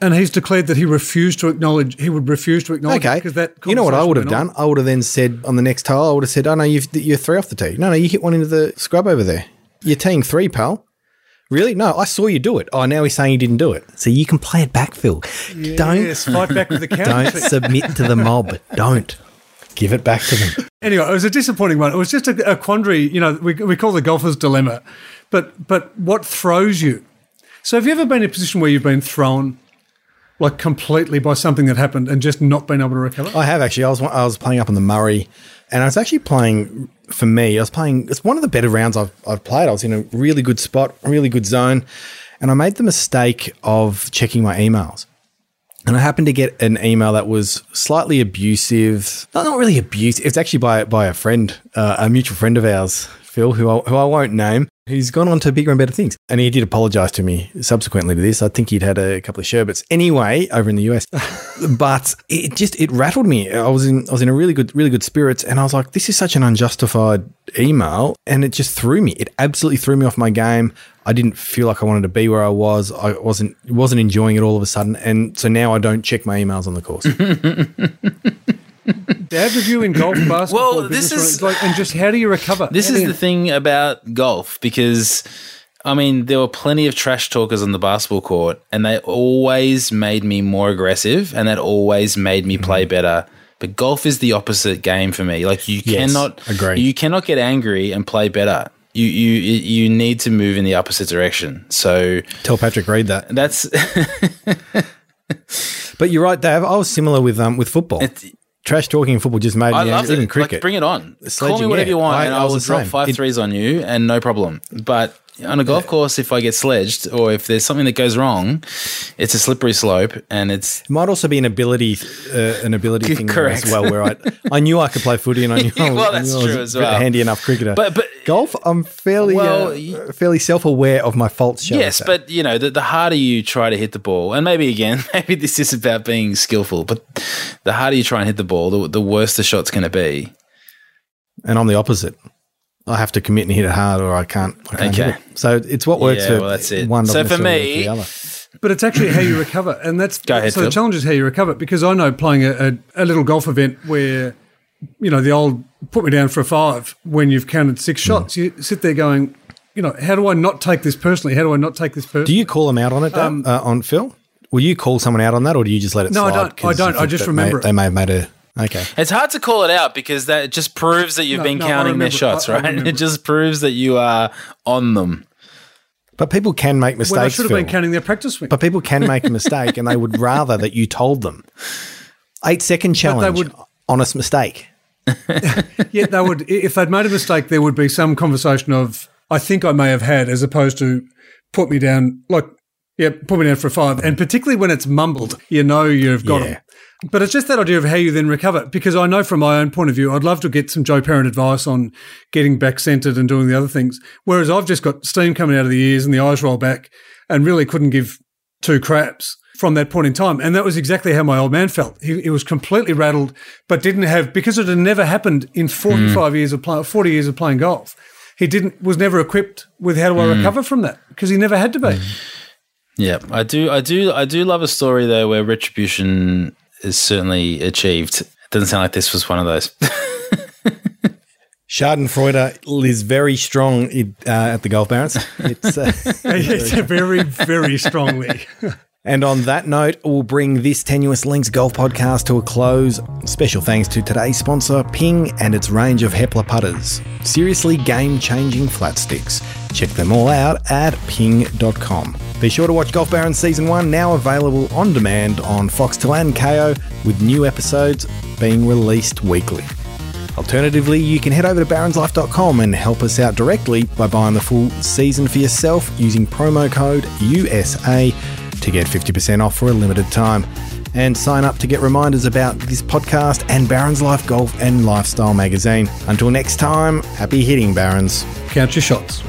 And he's declared that he refused to acknowledge. He would refuse to acknowledge. Okay, because that. you know what I would have went on. done? I would have then said on the next hole, I would have said, "Oh no, you've, you're three off the tee. No, no, you hit one into the scrub over there. You're teeing three, pal." Really? No, I saw you do it. Oh, now he's saying he didn't do it. So you can play it back, Phil. Don't fight back with the [laughs] counter. don't submit to the mob. Don't give it back to them. Anyway, it was a disappointing one. It was just a, a quandary. You know, we, we call the golfer's dilemma, but but what throws you? So, have you ever been in a position where you've been thrown, like completely by something that happened, and just not been able to recover? I have actually. I was I was playing up on the Murray, and I was actually playing. For me, I was playing. It's one of the better rounds I've I've played. I was in a really good spot, really good zone, and I made the mistake of checking my emails. And I happened to get an email that was slightly abusive. No, not really abusive. It's actually by by a friend, uh, a mutual friend of ours, Phil, who I, who I won't name. He's gone on to bigger and better things, and he did apologise to me subsequently to this. I think he'd had a couple of sherbets anyway over in the US, [laughs] but it just it rattled me. I was in I was in a really good really good spirits, and I was like, this is such an unjustified email, and it just threw me. It absolutely threw me off my game. I didn't feel like I wanted to be where I was. I wasn't wasn't enjoying it all of a sudden, and so now I don't check my emails on the course. [laughs] Dad review in golf, [clears throat] basketball, Well, this is- like, and just how do you recover? This How is the thing about golf because, I mean, there were plenty of trash talkers on the basketball court, and they always made me more aggressive, and that always made me play Mm-hmm. better. But golf is the opposite game for me. Like you Yes, cannot, agree. you cannot get angry and play better. You you you need to move in the opposite direction. So Tell Patrick Reed that. that's [laughs] But you're right, Dave. I was similar with um with football. It- Trash talking in football just made I me love angry. Even cricket. Like, bring it on. Call me whatever yeah. you want, I- and I I will drop same. five It- threes on you, and no problem. But on a golf course, if I get sledged or if there's something that goes wrong, it's a slippery slope, and it's It might also be an ability, uh, an ability [laughs] thing Correct. as well. Where I, I knew I could play footy, and I [laughs] knew, I was, Well, that's I true as a well. handy enough cricketer. But- but- golf, I'm fairly, Well, uh, fairly self-aware of my faults. yes. But you know, the, the harder you try to hit the ball, and maybe again, [laughs] maybe this is about being skillful, but the harder you try and hit the ball, the, the worse the shot's going to be. and I'm the opposite. I have to commit and hit it hard, or I can't. I can't Okay. hit it. So it's what works Yeah, for well, that's it. one. So for me- the other. But it's actually how you recover, and that's Go ahead, so. Phil. The challenge is how you recover because I know playing a, a, a little golf event where you know the old put me down for a five when you've counted six Hmm. shots. You sit there going, you know, how do I not take this personally? How do I not take this personally? Do you call them out on it, Dave, uh, on Phil? Will you call someone out on that, or do you just let it Um, No, I don't. I 'cause you don't. I just that may- remember it. they may have made a okay. It's hard to call it out because that just proves that you've No, been no, I counting their shots, I- I right? remember. [laughs] It just proves that you are on them. But people can make mistakes. when I should have Phil. been counting their practice swing. But people can make a mistake, and they would [laughs] rather that you told them. Eight second challenge. would- honest mistake. [laughs] Yeah, they would. If they'd made a mistake, there would be some conversation of, I think I may have had, as opposed to put me down, like, yeah, put me down for a five. And particularly when it's mumbled, you know you've got Yeah. them. But it's just that idea of how you then recover. Because I know from my own point of view, I'd love to get some Joe Parent advice on getting back centered and doing the other things. Whereas I've just got steam coming out of the ears and the eyes roll back and really couldn't give two craps from that point in time. And that was exactly how my old man felt. He, he was completely rattled, but didn't have, because it had never happened in 45 mm. years of play, 40 years of playing golf. He didn't, was never equipped with how do I mm. recover from that? Because he never had to be. Mm. Yeah, I do. I do. I do love a story though where retribution is certainly achieved. It doesn't sound like this was one of those. Schadenfreude is very strong uh, at the Golf Barons. It's, uh, [laughs] it's very, very strongly. and on that note, we'll bring this Tenuous Links Golf podcast to a close. Special thanks to today's sponsor, Ping, and its range of Heppler putters. Seriously game changing flat sticks. Check them all out at ping.com. Be sure to watch Golf Barons Season 1, now available on demand on Foxtel and Kayo, with new episodes being released weekly. Alternatively, you can head over to baronslife.com and help us out directly by buying the full season for yourself using promo code USA to get 50% off for a limited time. And sign up to get reminders about this podcast and Barons Life Golf and Lifestyle magazine. Until next time, happy hitting, Barons. Count your shots.